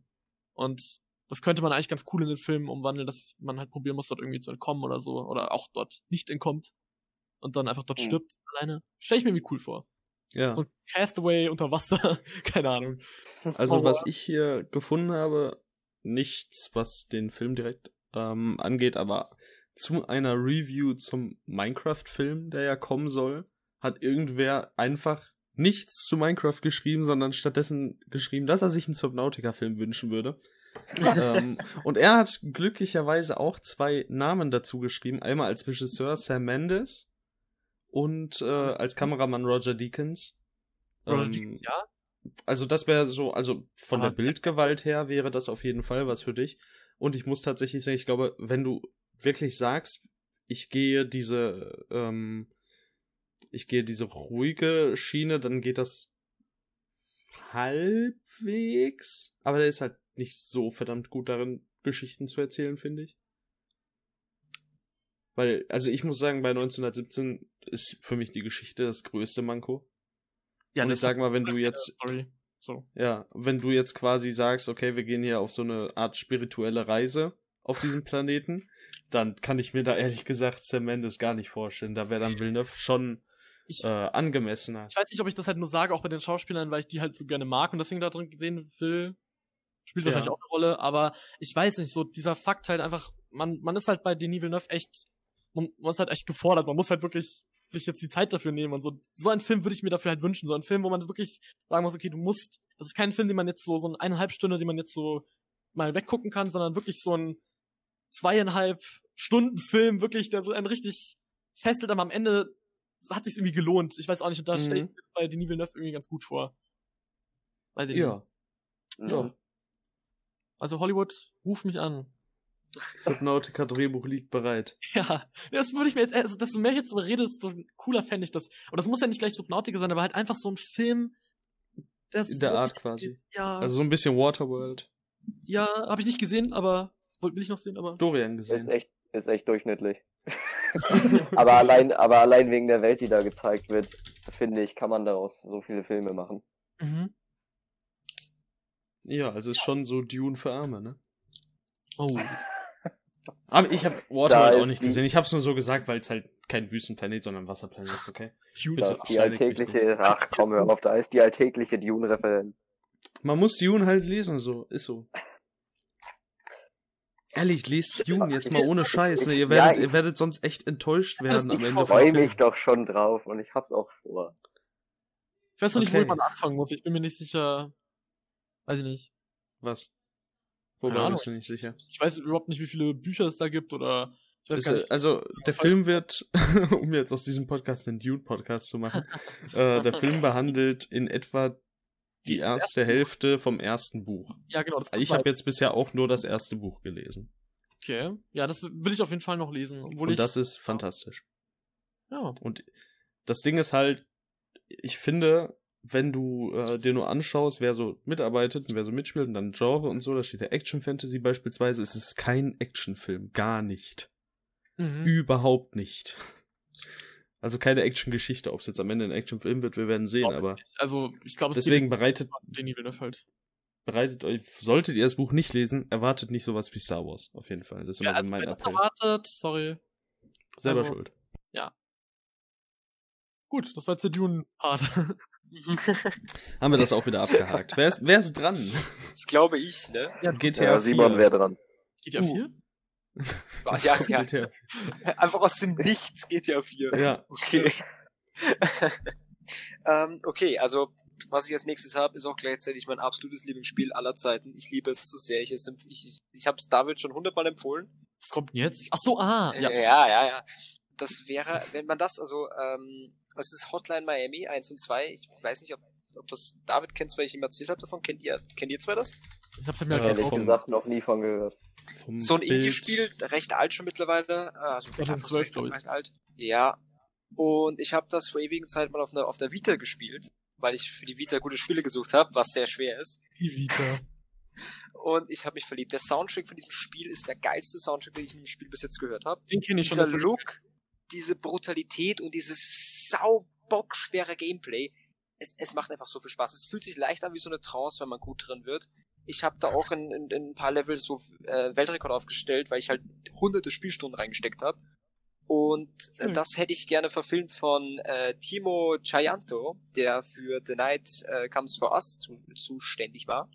Und das könnte man eigentlich ganz cool in den Film umwandeln, dass man halt probieren muss, dort irgendwie zu entkommen oder so. Oder auch dort nicht entkommt. Und dann einfach dort Mhm. stirbt alleine. Stell ich mir irgendwie cool vor. Ja. So ein Castaway unter Wasser. Keine Ahnung. Also was ich hier gefunden habe, nichts, was den Film direkt ähm, angeht, aber zu einer Review zum Minecraft-Film, der ja kommen soll, hat irgendwer einfach nichts zu Minecraft geschrieben, sondern stattdessen geschrieben, dass er sich einen Subnautica-Film wünschen würde. Ähm, und er hat glücklicherweise auch zwei Namen dazu geschrieben. Einmal als Regisseur Sam Mendes und äh, als Kameramann Roger Deakins. Roger Ähm, Deakins, ja? also das wäre so, also von Aber- der Bildgewalt her wäre das auf jeden Fall was für dich. Und ich muss tatsächlich sagen, ich glaube, wenn du wirklich sagst, ich gehe diese, ähm, ich gehe diese ruhige Schiene, dann geht das halbwegs. Aber der ist halt nicht so verdammt gut darin, Geschichten zu erzählen, finde ich. Weil, also ich muss sagen, bei 1917 ist für mich die Geschichte das größte Manko. Ja, und ich sag mal, wenn du jetzt Sorry. So. ja, wenn du jetzt quasi sagst, okay, wir gehen hier auf so eine Art spirituelle Reise auf diesem Planeten, dann kann ich mir da ehrlich gesagt Sam Mendes gar nicht vorstellen. Da wäre dann Villeneuve schon Ich, äh, angemessener. ich weiß nicht, ob ich das halt nur sage, auch bei den Schauspielern, weil ich die halt so gerne mag und deswegen da drin sehen will. Spielt Ja. wahrscheinlich auch eine Rolle, aber ich weiß nicht, so dieser Fakt halt einfach, man, man ist halt bei Denis Villeneuve echt, man, man ist halt echt gefordert, man muss halt wirklich sich jetzt die Zeit dafür nehmen und so. So einen Film würde ich mir dafür halt wünschen, so einen Film, wo man wirklich sagen muss, okay, du musst, das ist kein Film, den man jetzt so, so eine eineinhalb Stunde, den man jetzt so mal weggucken kann, sondern wirklich so ein zweieinhalb Stunden Film, wirklich, der so einen richtig fesselt, aber am Ende hat sich irgendwie gelohnt. Ich weiß auch nicht, und da Mhm. stelle ich mir das bei Denis Villeneuve irgendwie ganz gut vor. Weiß ich nicht. Ja, Ja. Also Hollywood, ruf mich an. Subnautica Drehbuch liegt bereit. Ja, das würde ich mir jetzt, also desto mehr ich jetzt darüber rede, desto cooler fände ich das. Und das muss ja nicht gleich Subnautica sein, aber halt einfach so ein Film, das In der so- Art quasi. Ja, Also so ein bisschen Waterworld. ja, habe ich nicht gesehen, aber will ich noch sehen, aber Dorian Ist gesehen. echt, ist echt durchschnittlich. aber allein, aber allein wegen der Welt, die da gezeigt wird, finde ich, kann man daraus so viele Filme machen. mhm. Ja, also ist schon so Dune für Arme, ne? Oh. Aber ich habe Waterworld auch nicht gesehen. Ich habe es nur so gesagt, weil es halt kein Wüstenplanet, sondern ein Wasserplanet ist, okay? Dune. Bitte, Da ist die alltägliche, ach komm, hör auf, da ist die alltägliche Dune-Referenz. Man muss Dune halt lesen, so. Ist so. Ehrlich, lest Dune jetzt mal ohne Scheiß, ne? Ihr Ja, werdet, ich- ihr werdet sonst echt enttäuscht werden am ich Ende Freue vom Film. mich doch schon drauf und ich hab's auch vor. Ich weiß noch nicht, Okay. wo man anfangen muss. Ich bin mir nicht sicher. Weiß ich nicht. Was? Wobei bist du nicht sicher? Ich weiß überhaupt nicht, wie viele Bücher es da gibt oder ich weiß Ist, gar nicht. also, der Film wird, um jetzt aus diesem Podcast einen Dune-Podcast zu machen, äh, der Film behandelt in etwa die erste Hälfte vom ersten Buch. Ja, genau. Ich habe jetzt bisher auch nur das erste Buch gelesen. Okay. Ja, das will ich auf jeden Fall noch lesen. Und ich. das ist fantastisch. ja. Und das Ding ist halt, ich finde, wenn du äh, dir nur anschaust, wer so mitarbeitet und wer so mitspielt und dann Genre und so, da steht der Action Fantasy beispielsweise, es ist kein Actionfilm, gar nicht. Mhm. Überhaupt nicht. Also keine Actiongeschichte, ob es jetzt am Ende ein Actionfilm wird, wir werden sehen, aber nicht. Also, ich glaube, es deswegen bereitet, halt. bereitet euch, solltet ihr das Buch nicht lesen, erwartet nicht sowas wie Star Wars, auf jeden Fall. Das ist immer Ja, so also, mein Appell. erwartet, sorry. Selber also- schuld. Gut, das war jetzt der Dune-Part. Haben wir das auch wieder abgehakt. wer, ist, wer ist dran? Das glaube ich, ne? ja, GTA Ja, Simon 4. wäre dran. geht ja Uh. viel. Ah, ja, ja. GTA. Einfach aus dem Nichts geht ja vier. Ja, Okay. ähm, okay, also was ich als nächstes habe, ist auch gleichzeitig mein absolutes Lieblingsspiel aller Zeiten. Ich liebe es so sehr. Ich, ich, ich, ich habe es David schon hundertmal empfohlen. Was kommt denn jetzt? Ach so, ah, ja. Ja, ja, ja. Das wäre, wenn man das, also, ähm, das ist Hotline Miami 1 und 2. Ich weiß nicht, ob, ob das David kennt, weil ich ihm erzählt habe davon. Kennt ihr, kennt ihr zwei das? Ich hab's ja mir Ja, Ehrlich gesagt, noch nie von gehört. So ein Indie-Spiel, recht alt schon mittlerweile. äh, Also Ja, einfach so 12, recht, glaub ich. recht alt. Ja. Und ich habe das vor ewigen Zeit mal auf der, auf der Vita gespielt, weil ich für die Vita gute Spiele gesucht habe, was sehr schwer ist. Die Vita. Und ich habe mich verliebt. Der Soundtrack von diesem Spiel ist der geilste Soundtrack, den ich in einem Spiel bis jetzt gehört habe. Den kenne ich schon. Dieser das ist- Look, diese Brutalität und dieses saubockschwere Gameplay, es, es macht einfach so viel Spaß. Es fühlt sich leicht an wie so eine Trance, wenn man gut drin wird. Ich habe da auch in, in, in ein paar Levels so äh, Weltrekord aufgestellt, weil ich halt hunderte Spielstunden reingesteckt habe. Und äh, Hm. das hätte ich gerne verfilmt von äh, Timo Chayanto, der für The Night äh, Comes For Us zu, zuständig war.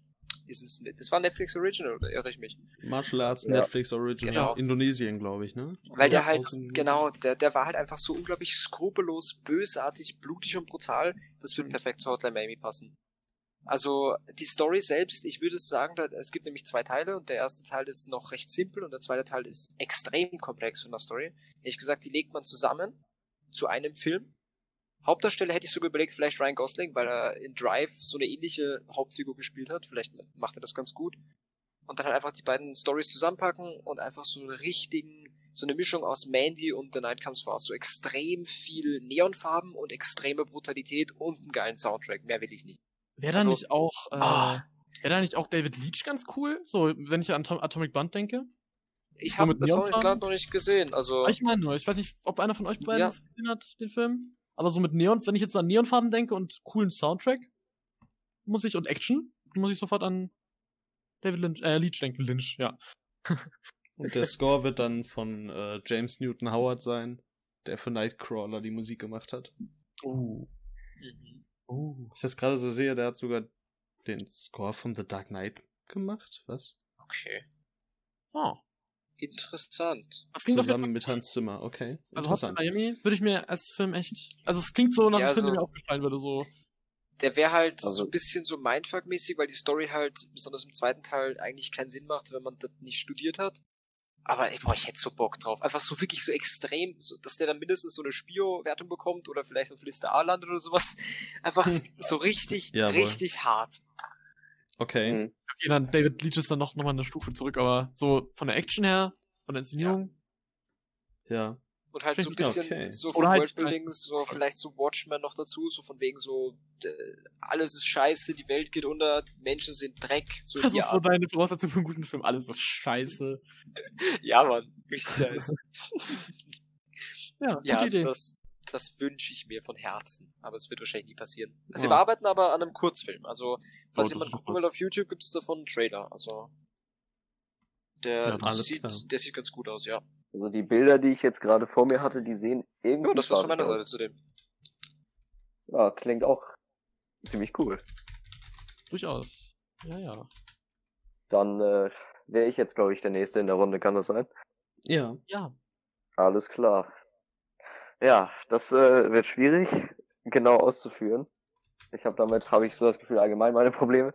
Dieses, das war Netflix Original, oder irre ich mich? Martial Arts Ja. Netflix Original. Genau. Indonesien, glaube ich, ne? Weil der halt, genau, der, der war halt einfach so unglaublich skrupellos, bösartig, blutig und brutal. Das würde perfekt zu Hotline Miami passen. Also, die Story selbst, ich würde sagen, da, es gibt nämlich zwei Teile und der erste Teil ist noch recht simpel und der zweite Teil ist extrem komplex von der Story. Ehrlich gesagt, die legt man zusammen zu einem Film. Hauptdarsteller hätte ich sogar überlegt, vielleicht Ryan Gosling, weil er in Drive so eine ähnliche Hauptfigur gespielt hat. Vielleicht macht er das ganz gut. Und dann halt einfach die beiden Stories zusammenpacken und einfach so einen richtigen, so eine Mischung aus Mandy und The Night Comes For Us. So extrem viel Neonfarben und extreme Brutalität und einen geilen Soundtrack. Mehr will ich nicht. Wäre da Also- nicht auch, äh, Ah. wäre da nicht auch David Leach ganz cool? So, wenn ich an Atom Atomic Band denke? Ich So habe gerade noch nicht gesehen. Also, Ich meine nur, ich weiß nicht, ob einer von euch beiden Ja. gesehen hat, den Film. Aber so mit Neon, wenn ich jetzt an Neonfarben denke und coolen Soundtrack, muss ich, und Action, muss ich sofort an David Lynch, äh, Leach denken, Lynch, ja. Und der Score wird dann von äh, James Newton Howard sein, der für Nightcrawler die Musik gemacht hat. Oh. Oh. Ich das gerade so sehe, der hat sogar den Score von The Dark Knight gemacht. Was? okay. Oh. Interessant. Das klingt Zusammen mit Hans Zimmer, okay. Also Hotline. Miami würde ich mir als Film echt. Also es klingt so nach Ja, einem Film, der so- mir auch gefallen würde, so. Der wäre halt so Also- ein bisschen so Mindfuck-mäßig, weil die Story halt, besonders im zweiten Teil, eigentlich keinen Sinn macht, wenn man das nicht studiert hat. Aber ey, boah, ich hätte so Bock drauf. Einfach so wirklich so extrem, so, dass der dann mindestens so eine Spio-Wertung bekommt oder vielleicht auf Liste A landet oder sowas. Einfach so richtig, Jawohl. richtig hart. Okay. Mhm. Okay, dann David Leach ist dann noch, noch mal eine Stufe zurück, aber so von der Action her, von der Inszenierung. Ja. Und halt so ein Vielleicht bisschen okay. so Oder von halt- Worldbuilding, so vielleicht so Watchmen noch dazu, so von wegen so, äh, alles ist scheiße, die Welt geht unter, Menschen sind Dreck, so Das die ist so Art. deine Voraussetzung für einen guten Film. Alles ist scheiße. Ja, Mann, richtig scheiße. Ja, Ja, also Idee. das, das wünsche ich mir von Herzen. Aber es wird wahrscheinlich nie passieren. Also Ah. wir arbeiten aber an einem Kurzfilm. Also, falls das jemand gucken will auf YouTube, gibt es davon einen Trailer. Also der Ja, sieht, klar. der sieht ganz gut aus, ja. Also die Bilder, die ich jetzt gerade vor mir hatte, die sehen irgendwie. Ja, das war's von meiner aus. Seite zu dem. Ja, klingt auch ziemlich cool. Durchaus. Ja, ja. Dann äh, wäre ich jetzt, glaube ich, der Nächste in der Runde, kann das sein? Ja. Ja. Alles klar. Ja, das äh, wird schwierig, genau auszuführen. Ich habe damit, habe ich so das Gefühl, allgemein meine Probleme.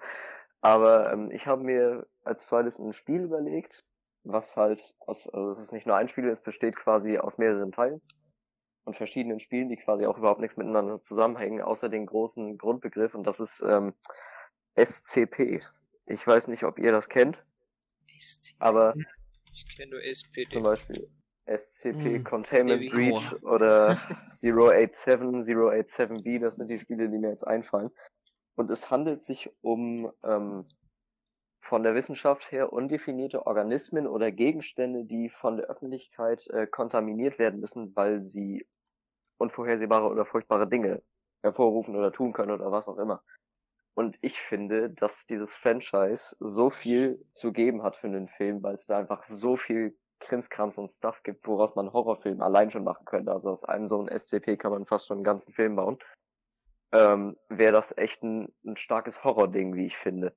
Aber ähm, ich habe mir als zweites ein Spiel überlegt, was halt aus, also es ist nicht nur ein Spiel, es besteht quasi aus mehreren Teilen und verschiedenen Spielen, die quasi auch überhaupt nichts miteinander zusammenhängen, außer den großen Grundbegriff und das ist ähm, SCP. Ich weiß nicht, ob ihr das kennt, SCP. aber Ich kenne nur SPD. zum Beispiel SCP Hm. Containment Ewig. Breach oder 087, 087B, das sind die Spiele, die mir jetzt einfallen. Und es handelt sich um ähm, von der Wissenschaft her undefinierte Organismen oder Gegenstände, die von der Öffentlichkeit äh, kontaminiert werden müssen, weil sie unvorhersehbare oder furchtbare Dinge hervorrufen oder tun können oder was auch immer. Und ich finde, dass dieses Franchise so viel zu geben hat für einen Film, weil es da einfach so viel Krimskrams und Stuff gibt, woraus man einen Horrorfilm allein schon machen könnte. Also aus einem so ein SCP kann man fast schon einen ganzen Film bauen. Ähm, Wäre das echt ein, ein starkes Horror-Ding, wie ich finde.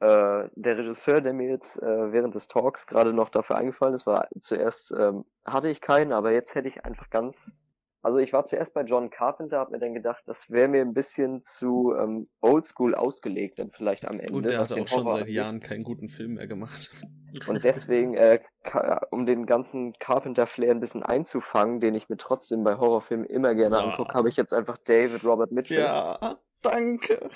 Äh, der Regisseur, der mir jetzt äh, während des Talks gerade noch dafür eingefallen ist, war zuerst ähm, hatte ich keinen, aber jetzt hätte ich einfach ganz Also ich war zuerst bei John Carpenter, hab mir dann gedacht, das wäre mir ein bisschen zu ähm, oldschool ausgelegt dann vielleicht am Ende. Und der hat auch schon Horror seit. Jahren keinen guten Film mehr gemacht. Und deswegen, äh, um den ganzen Carpenter-Flair ein bisschen einzufangen, den ich mir trotzdem bei Horrorfilmen immer gerne Ja. angucke, habe ich jetzt einfach David Robert Mitchell. Ja, danke.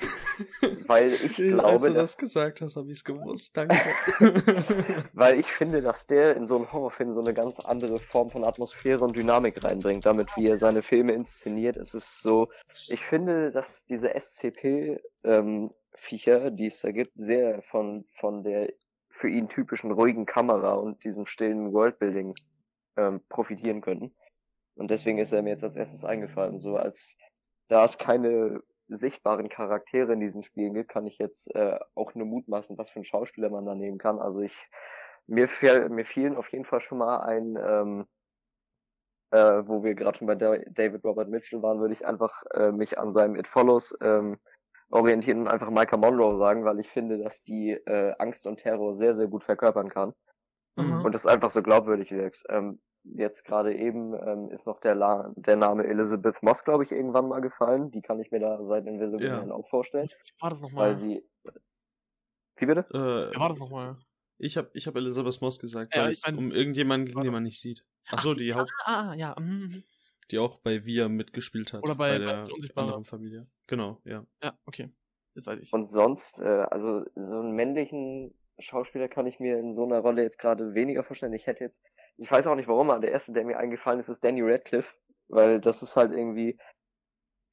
Weil ich Als glaube, du das gesagt hast, habe ich es gewusst. Danke. weil ich finde, dass der in so einen Horrorfilm so eine ganz andere Form von Atmosphäre und Dynamik reinbringt, damit wie er seine Filme inszeniert. Es ist so, ich finde, dass diese SCP ähm, die es da gibt, sehr von von der für ihn typischen ruhigen Kamera und diesem stillen Worldbuilding ähm, profitieren könnten. Und deswegen ist er mir jetzt als erstes eingefallen. So als da es keine sichtbaren Charaktere in diesen Spielen gibt, kann ich jetzt äh, auch nur mutmaßen, was für einen Schauspieler man da nehmen kann. Also ich mir, fiel, mir fielen auf jeden Fall schon mal ein, ähm, äh, wo wir gerade schon bei Da- David Robert Mitchell waren, würde ich einfach äh, mich an seinem It Follows ähm, orientieren und einfach Micah Monroe sagen, weil ich finde, dass die äh, Angst und Terror sehr, sehr gut verkörpern kann Mhm. und es einfach so glaubwürdig wirkt. Ähm, jetzt gerade eben ähm, ist noch der, La der Name Elizabeth Moss, glaube ich, irgendwann mal gefallen. Die kann ich mir da seit Invisible Ja. Man auch vorstellen, Wie war das nochmal? weil sie. Wie bitte? äh, Wer war das nochmal? ich habe ich hab Elizabeth Moss gesagt, Ja, weil es um irgendjemanden ging, den man nicht sieht. Ach so, die Haupt, Ah, ah, ja. mhm. die auch bei Via mitgespielt hat. Oder bei- bei der Die Unsichtbare. anderen Familie. Genau, ja. Ja, okay. Jetzt weiß ich. Und sonst, äh, also so einen männlichen Schauspieler kann ich mir in so einer Rolle jetzt gerade weniger vorstellen. Ich hätte jetzt, ich weiß auch nicht warum, aber der erste, der mir eingefallen ist, ist Danny Radcliffe, weil das ist halt irgendwie,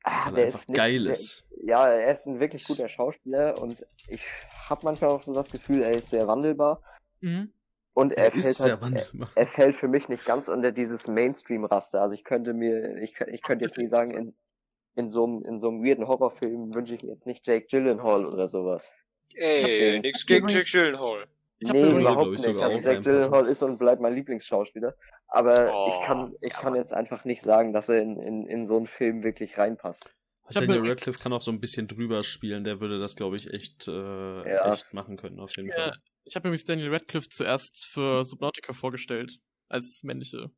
ah, Weil er der ist nicht, geil der. Ja, er ist ein wirklich guter Schauspieler und ich habe manchmal auch so das Gefühl, er ist sehr wandelbar Mhm. und er, Er fällt halt, wandelbar. er fällt für mich nicht ganz unter dieses Mainstream-Raster. Also ich könnte mir, ich, ich könnte jetzt nicht sagen, in, in so einem, in so einem weirden Horrorfilm wünsche ich mir jetzt nicht Jake Gyllenhaal oder sowas. Ey, nix gegen Jack Gyllenhaal. Ich hab nee, mir übrigens- überhaupt nicht. Also Jack. Gyllenhaal ist und bleibt mein Lieblingsschauspieler. Aber Oh, ich kann, ich ja, kann jetzt einfach nicht sagen, dass er in, in, in so einen Film wirklich reinpasst. Daniel Radcliffe kann auch so ein bisschen drüber spielen, der würde das, glaube ich, echt, äh, Ja. echt machen können, auf jeden Ja, Fall. ich habe übrigens Daniel Radcliffe zuerst für Subnautica vorgestellt. Als männliche.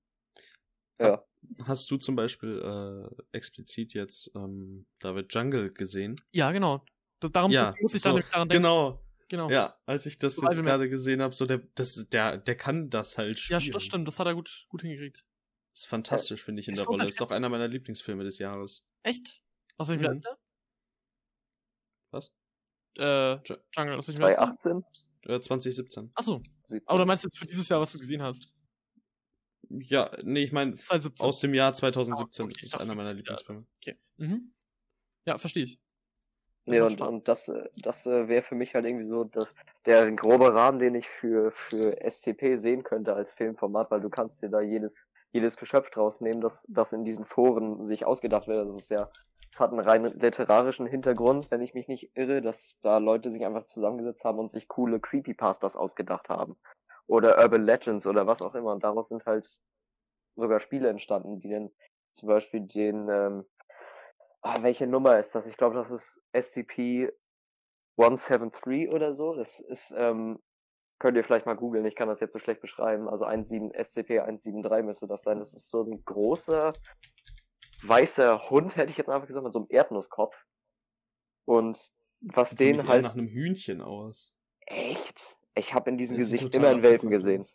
Ja. Hast du zum Beispiel äh, explizit jetzt ähm, David Jungle gesehen? Ja, genau. Das, darum ja, muss ich so, dann daran denken. genau. Genau. Ja, als ich das So jetzt gerade gesehen habe, so der, das, der, der kann das halt Ja, spielen. das stimmt. Das hat er gut, gut hingekriegt. Ist fantastisch, finde ich, in Ist der Rolle. Ist auch unterschätzt. einer meiner Lieblingsfilme des Jahres. Echt? Was mir Mhm. ist der? Was? Äh, Ju- Jungle, was ich mir 2018? Äh, 2017. Achso. 17. Aber du meinst jetzt für dieses Jahr, was du gesehen hast? Ja, nee, ich meine 2017. aus dem Jahr 2017 Ah, okay, ist es einer meiner ja. Lieblingsfilme. Okay. Mhm. Ja, verstehe ich. Nee, und, und das, äh, das äh, wäre für mich halt irgendwie so das, der grobe Rahmen, den ich für, für SCP sehen könnte als Filmformat, weil du kannst dir da jedes, jedes Geschöpf draus nehmen, das, das in diesen Foren sich ausgedacht wird. Das ist ja, es hat einen rein literarischen Hintergrund, wenn ich mich nicht irre, dass da Leute sich einfach zusammengesetzt haben und sich coole Creepypastas ausgedacht haben. Oder Urban Legends oder was auch immer. Und daraus sind halt sogar Spiele entstanden, die dann zum Beispiel den, ähm, ah, welche Nummer ist das? Ich glaube, das ist SCP 173 oder so. Das ist, ähm, könnt ihr vielleicht mal googeln, ich kann das jetzt so schlecht beschreiben. Also 17, SCP 173 müsste das sein. Das ist so ein großer, weißer Hund, hätte ich jetzt einfach gesagt, mit so einem Erdnusskopf. Und was mich den halt nach einem Hühnchen aus. echt, ich habe in diesem Gesicht immer einen Welpen gesehen.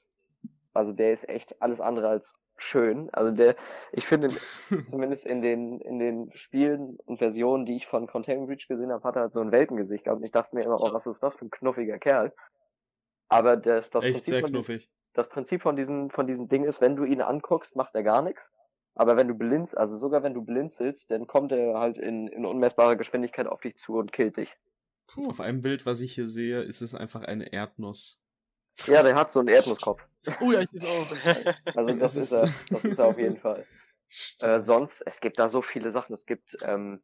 Also der ist echt alles andere als schön. Also der, ich finde, zumindest in den, in den Spielen und Versionen, die ich von Containment Breach gesehen habe, hat er halt so ein Welpengesicht gehabt. Und ich dachte mir immer, oh, was ist das für ein knuffiger Kerl? Aber das, das, Echt Prinzip, sehr von, knuffig. das Prinzip von diesem, von diesem Ding ist, wenn du ihn anguckst, macht er gar nichts. Aber wenn du blinzelst, also sogar wenn du blinzelst, dann kommt er halt in, in unmessbarer Geschwindigkeit auf dich zu und killt dich. Auf einem Bild, was ich hier sehe, ist es einfach eine Erdnuss. Ja, der hat so einen Erdnusskopf. Oh ja, ich sehe auch. Also das Es ist er, das ist er auf jeden Fall. Äh, sonst, es gibt da so viele Sachen. Es gibt, ähm,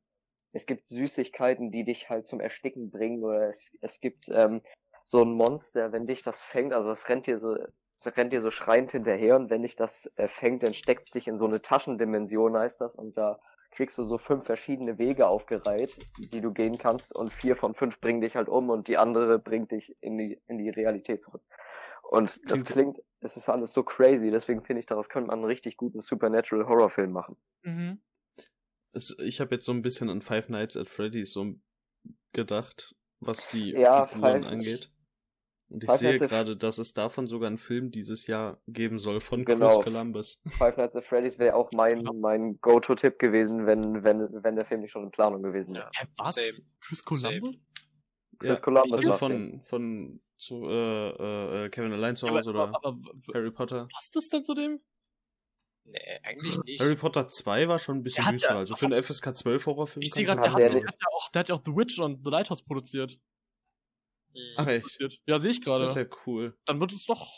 es gibt Süßigkeiten, die dich halt zum Ersticken bringen, oder es, es gibt ähm, so ein Monster, wenn dich das fängt, also es rennt dir so, es rennt dir so schreiend hinterher und wenn dich das äh, fängt, dann steckt's dich in so eine Taschendimension, heißt das, und da kriegst du so fünf verschiedene Wege aufgereiht, die du gehen kannst, und vier von fünf bringen dich halt um und die andere bringt dich in die, in die Realität zurück. Und das Klingt- es ist alles so crazy, deswegen finde ich, daraus könnte man einen richtig guten Supernatural Horrorfilm machen. Mhm. Es, ich habe jetzt so ein bisschen an Five Nights at Freddy's so gedacht, was die Ja, Figuren Five- angeht. Und ich Five sehe gerade, dass es davon sogar einen Film dieses Jahr geben soll von Genau. Chris Columbus. Five Nights at Freddy's wäre auch mein, mein Go-To-Tipp gewesen, wenn, wenn, wenn der Film nicht schon in Planung gewesen wäre. Ja. Hä, was? Same. Chris Columbus? Chris Columbus also von, von zu, äh, äh, äh, Kevin Allein zu Ja, Hause oder aber, Harry Potter. passt das denn zu dem? Nee, eigentlich nicht. Harry Potter 2 war schon ein bisschen düster. ja- also für einen FSK 12 Horrorfilm. Ich sehe gerade, der, der, hat ja auch, der hat ja auch The Witch und The Lighthouse produziert. Hm. Ach echt? Ja, sehe ich gerade. Das ist ja cool. Dann wird es doch.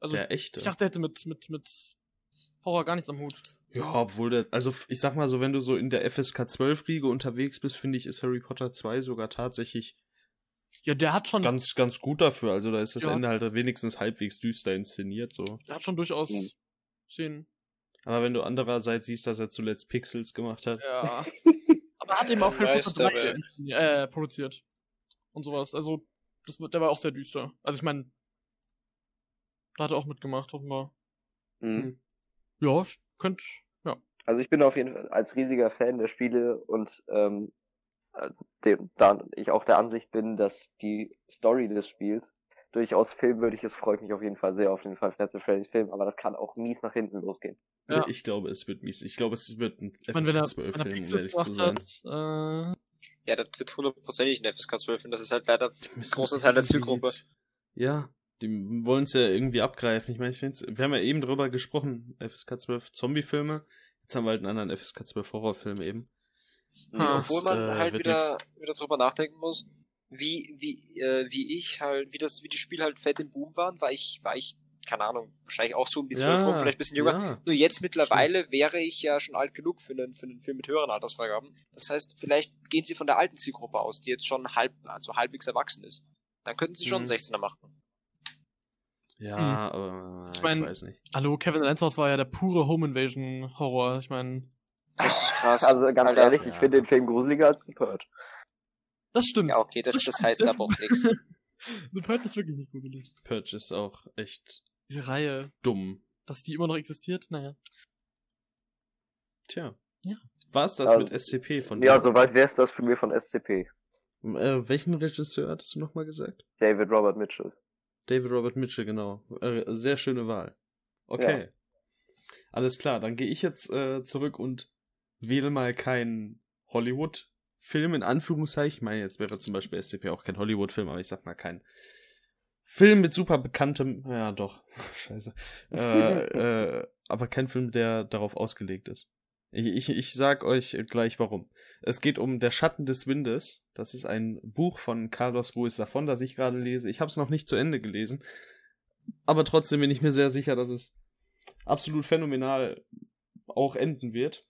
Also, der echte. ich dachte, der hätte mit, mit, mit Horror gar nichts am Hut. Ja, obwohl der, also ich sag mal so, wenn du so in der FSK 12 Riege unterwegs bist, finde ich, ist Harry Potter 2 sogar tatsächlich Ja, der hat schon, ganz, ganz gut dafür. Also da ist das Ja. Ende halt wenigstens halbwegs düster inszeniert, so. der hat schon durchaus Mhm. Szenen. Aber wenn du andererseits siehst, dass er zuletzt Pixels gemacht hat. Ja. Aber er hat eben auch Harry Potter 3 Meisterwerk. inszeniert- äh, produziert. Und sowas. Also, das, wird- der war auch sehr düster. Also, ich meine, da hat er auch mitgemacht, offenbar. Mhm. Ja, sch- könnt, ja. Also ich bin auf jeden Fall als riesiger Fan der Spiele und ähm, äh, dem, da ich auch der Ansicht bin, dass die Story des Spiels durchaus filmwürdig ist, freue ich mich auf jeden Fall sehr auf den Five Nights at Freddy's Film, aber das kann auch mies nach hinten losgehen. Ja. Ich glaube, es wird mies. Ich glaube, es wird ein FSK 12 wenn er Film, um ehrlich zu sein. hat, äh, Ja, das wird hundertprozentig ein FSK 12 und das ist halt leider müssen großen Teil der Zielgruppe. Ja, die wollen es ja irgendwie abgreifen. Ich meine, ich find's, wir haben ja eben drüber gesprochen, FSK 12 Zombie-Filme. Jetzt haben wir halt einen anderen FSK 12 Horrorfilm eben. Also, Ah. obwohl man Das, äh, halt wieder, wieder drüber nachdenken muss, wie, wie, äh, wie ich halt, wie das, wie die Spiele halt fett im Boom waren, war ich, war ich, keine Ahnung, wahrscheinlich auch so um die 12 rum, vielleicht ein bisschen jünger. Ja. Nur jetzt mittlerweile wäre ich ja schon alt genug für einen, für einen Film mit höheren Altersfreigaben. Das heißt, vielleicht gehen sie von der alten Zielgruppe aus, die jetzt schon halb, also halbwegs erwachsen ist. Dann könnten sie schon Mhm. 16er machen. Ja, Hm. aber Ich ich, mein- weiß nicht. hallo, Kevin Lansdorf war ja der pure Home Invasion Horror. Ich meine, Das ist krass. Also ganz Alter. ehrlich, ich Ja. finde den Film gruseliger als The Purge. das stimmt. Ja, okay, das, das heißt aber auch nichts. The Purge ist wirklich nicht gruselig. Purge ist auch echt Diese Reihe, dumm. dass die immer noch existiert, naja. Tja. Ja. War es das Also- mit SCP von Ja, dir? soweit wär's das für mir von SCP. Äh, welchen Regisseur hattest du nochmal gesagt? David Robert Mitchell. David Robert Mitchell, genau. Äh, sehr schöne Wahl. Okay. Alles klar, dann gehe ich jetzt äh, zurück und wähle mal keinen Hollywood-Film in Anführungszeichen. Ich meine, jetzt wäre zum Beispiel SCP auch kein Hollywood-Film, aber ich sag mal kein Film mit super bekanntem, ja doch, scheiße. Äh, äh, aber kein Film, der darauf ausgelegt ist. Ich, ich, ich sag euch gleich warum. Es geht um Der Schatten des Windes. Das ist ein Buch von Carlos Ruiz Zafón, das ich gerade lese. Ich habe es noch nicht zu Ende gelesen. Aber trotzdem bin ich mir sehr sicher, dass es absolut phänomenal auch enden wird.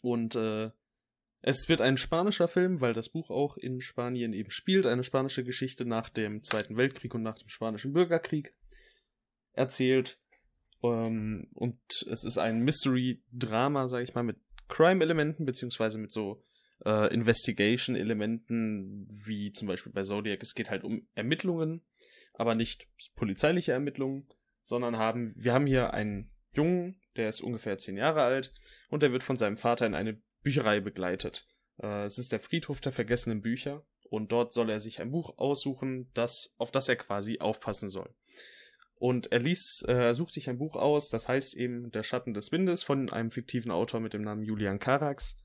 Und äh, es wird ein spanischer Film, weil das Buch auch in Spanien eben spielt. Eine spanische Geschichte nach dem Zweiten Weltkrieg und nach dem Spanischen Bürgerkrieg erzählt. Ähm, und es ist ein Mystery-Drama, sag ich mal, mit Crime-Elementen, beziehungsweise mit so äh, Investigation-Elementen, wie zum Beispiel bei Zodiac. Es geht halt um Ermittlungen, aber nicht polizeiliche Ermittlungen, sondern haben, wir haben hier einen Jungen, der ist ungefähr zehn Jahre alt und der wird von seinem Vater in eine Bücherei begleitet. Äh, es ist der Friedhof der vergessenen Bücher und dort soll er sich ein Buch aussuchen, das, auf das er quasi aufpassen soll. Und er liest, äh, er sucht sich ein Buch aus, das heißt eben Der Schatten des Windes von einem fiktiven Autor mit dem Namen Julian Carax.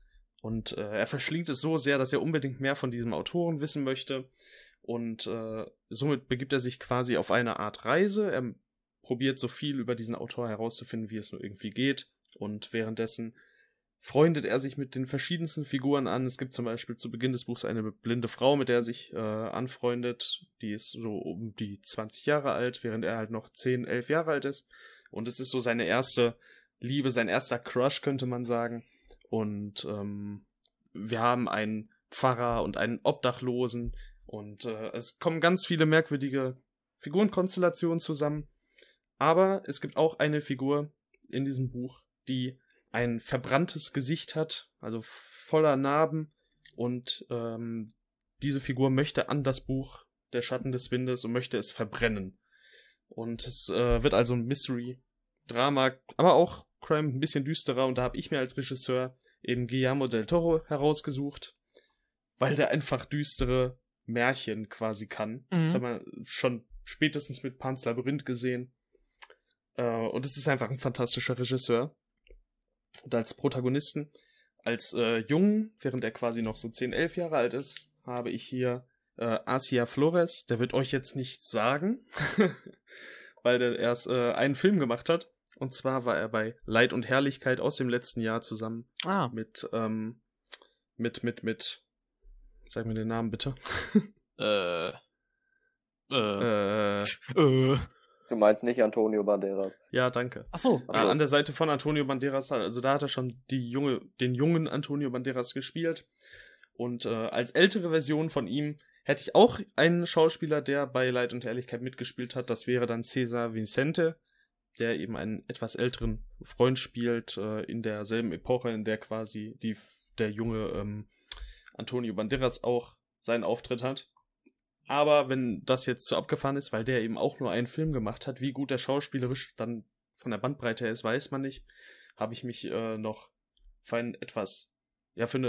Und äh, er verschlingt es so sehr, dass er unbedingt mehr von diesem Autoren wissen möchte. Und äh, somit begibt er sich quasi auf eine Art Reise. Er probiert so viel über diesen Autor herauszufinden, wie es nur irgendwie geht. Und währenddessen freundet er sich mit den verschiedensten Figuren an. Es gibt zum Beispiel zu Beginn des Buchs eine blinde Frau, mit der er sich äh, anfreundet. Die ist so um die 20 Jahre alt, während er halt noch 10, 11 Jahre alt ist. Und es ist so seine erste Liebe, sein erster Crush, könnte man sagen. Und ähm, wir haben einen Pfarrer und einen Obdachlosen. Und äh, es kommen ganz viele merkwürdige Figurenkonstellationen zusammen. Aber es gibt auch eine Figur in diesem Buch, die ein verbranntes Gesicht hat, also voller Narben. Und ähm, diese Figur möchte an das Buch Der Schatten des Windes und möchte es verbrennen. Und es äh, wird also ein Mystery, Drama, aber auch Crime ein bisschen düsterer. Und da habe ich mir als Regisseur eben Guillermo del Toro herausgesucht, weil der einfach düstere Märchen quasi kann. Mhm. Das haben wir schon spätestens mit Pan's Labyrinth gesehen. Äh, und es ist einfach ein fantastischer Regisseur. Und als Protagonisten, als äh, Jungen, während er quasi noch so 10, 11 Jahre alt ist, habe ich hier äh, Asia Flores. Der wird euch jetzt nichts sagen, weil der erst äh, einen Film gemacht hat. Und zwar war er bei Leid und Herrlichkeit aus dem letzten Jahr zusammen Ah, mit, ähm, mit, mit, mit, sag mir den Namen bitte. äh, äh, äh, äh. Du meinst nicht Antonio Banderas. ja, danke. Ach so. Ach so. an der Seite von Antonio Banderas, also da hat er schon die junge, den jungen Antonio Banderas gespielt. Und äh, als ältere Version von ihm hätte ich auch einen Schauspieler, der bei Leid und Herrlichkeit mitgespielt hat. Das wäre dann Cesar Vicente, der eben einen etwas älteren Freund spielt, äh, in derselben Epoche, in der quasi die, der junge ähm, Antonio Banderas auch seinen Auftritt hat. Aber wenn das jetzt zu abgefahren ist, weil der eben auch nur einen Film gemacht hat, wie gut der schauspielerisch dann von der Bandbreite her ist, weiß man nicht. Habe ich mich äh, noch für ein etwas, ja, für, eine,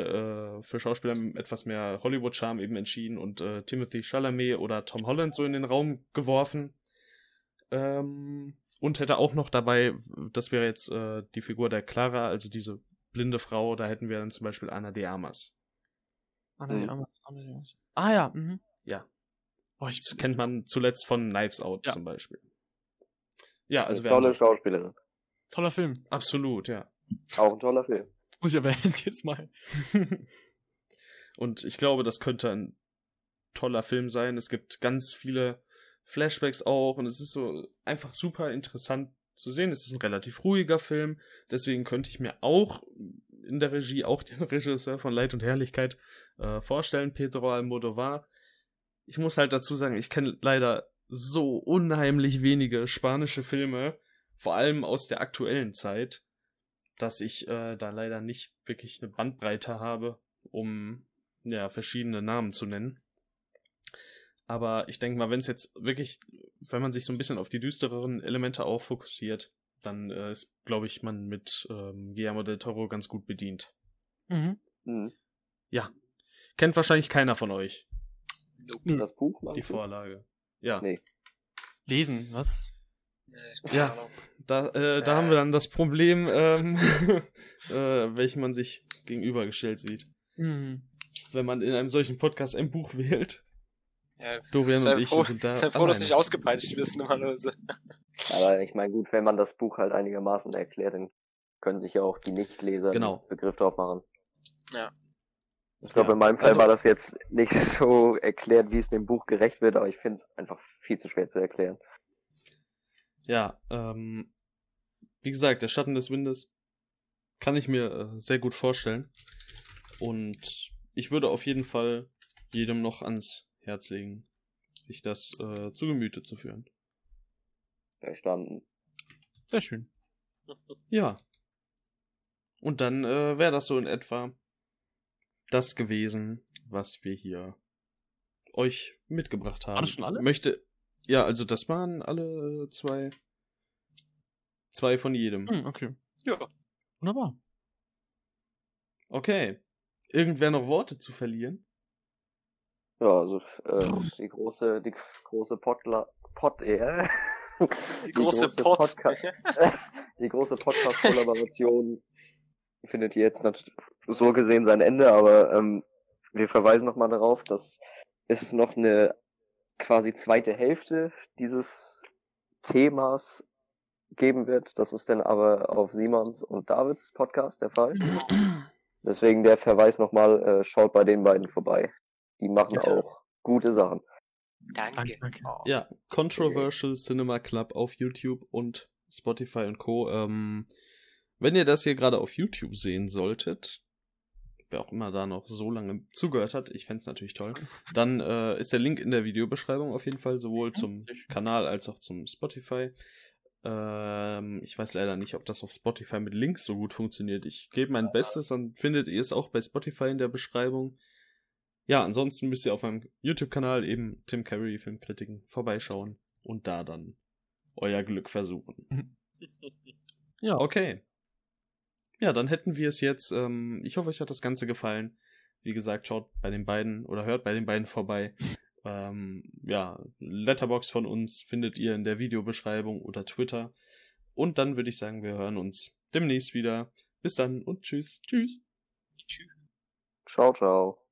äh, für Schauspieler mit etwas mehr Hollywood-Charme eben entschieden und äh, Timothy Chalamet oder Tom Holland so in den Raum geworfen. Ähm, und hätte auch noch dabei, das wäre jetzt äh, die Figur der Clara, also diese blinde Frau, da hätten wir dann zum Beispiel Anna de Armas. Ah, nee, Mhm. Amas- Amas- ah ja, mhm. Ja. Boah, ich, Das kennt man zuletzt von Knives Out Ja. zum Beispiel. Ja, also tolle Schauspielerin. toller Film. Absolut, ja. Auch ein toller Film. Muss ich erwähnen jetzt mal. Und ich glaube, das könnte ein toller Film sein. Es gibt ganz viele Flashbacks auch und es ist so einfach super interessant zu sehen. Es ist ein relativ ruhiger Film, deswegen könnte ich mir auch in der Regie auch den Regisseur von Leid und Herrlichkeit äh, vorstellen, Pedro Almodovar. Ich muss halt dazu sagen, ich kenne leider so unheimlich wenige spanische Filme, vor allem aus der aktuellen Zeit, dass ich äh, da leider nicht wirklich eine Bandbreite habe, um ja verschiedene Namen zu nennen. Aber ich denke mal, wenn es jetzt wirklich, wenn man sich so ein bisschen auf die düstereren Elemente auch fokussiert, dann äh, ist, glaube ich, man mit ähm, Guillermo del Toro ganz gut bedient. Mhm. Mhm. Kennt wahrscheinlich keiner von euch Nope. Nö. Das Buch die du? Vorlage. Ja, Nee. Lesen, was? Nee, Ja. Da, äh, da haben wir dann das Problem, ähm, äh, welchem man sich gegenübergestellt sieht. Mhm. Wenn man in einem solchen Podcast ein Buch wählt. Ja, Dorian sei und ich froh, sind da sei froh dass alleine. nicht ausgepeitscht wirst normalerweise. Aber ich meine, gut, wenn man das Buch halt einigermaßen erklärt, dann können sich ja auch die Nichtleser Genau. einen Begriff drauf machen. Ja. Ich glaube, Ja, in meinem Fall also- war das jetzt nicht so erklärt, wie es dem Buch gerecht wird, aber ich finde es einfach viel zu schwer zu erklären. Ja, ähm, wie gesagt, der Schatten des Windes kann ich mir äh, sehr gut vorstellen. Und ich würde auf jeden Fall jedem noch ans Herz legen, sich das äh, zu Gemüte zu führen. Verstanden. Sehr schön. Ja. Und dann äh, wäre das so in etwa das gewesen, was wir hier euch mitgebracht haben. Waren schon alle? Möchte. Ja, also das waren alle zwei. Zwei von jedem. Hm, okay. Ja. Wunderbar. Okay. Irgendwer noch Worte zu verlieren? Ja, also äh, die große, die große Potla, Pot, äh, Die große Pot. Podca- die große Podcast-Kollaboration findet jetzt nat- so gesehen sein Ende, aber ähm, wir verweisen nochmal darauf, dass es noch eine quasi zweite Hälfte dieses Themas geben wird. Das ist dann aber auf Simons und Davids Podcast der Fall. Deswegen der Verweis nochmal, äh, schaut bei den beiden vorbei. Die machen Ja. auch gute Sachen. Danke. Danke. Oh. Ja, Controversial Cinema Club auf YouTube und Spotify und Co. Ähm, wenn ihr das hier gerade auf YouTube sehen solltet, wer auch immer da noch so lange zugehört hat, ich fänd's natürlich toll, dann äh, ist der Link in der Videobeschreibung auf jeden Fall, sowohl zum sehr schön. Kanal als auch zum Spotify. Ähm, ich weiß leider nicht, ob das auf Spotify mit Links so gut funktioniert. Ich gebe mein Bestes, dann findet ihr es auch bei Spotify in der Beschreibung. Ja, ansonsten müsst ihr auf meinem YouTube-Kanal eben Tim Carey Filmkritiken vorbeischauen und da dann euer Glück versuchen. Ja. Okay. Ja, dann hätten wir es jetzt. Ähm, ich hoffe, euch hat das Ganze gefallen. Wie gesagt, schaut bei den beiden oder hört bei den beiden vorbei. Ähm, ja, Letterbox von uns findet ihr in der Videobeschreibung oder Twitter. Und dann würde ich sagen, wir hören uns demnächst wieder. Bis dann und tschüss. Tschüss. Tschüss. Ciao, ciao.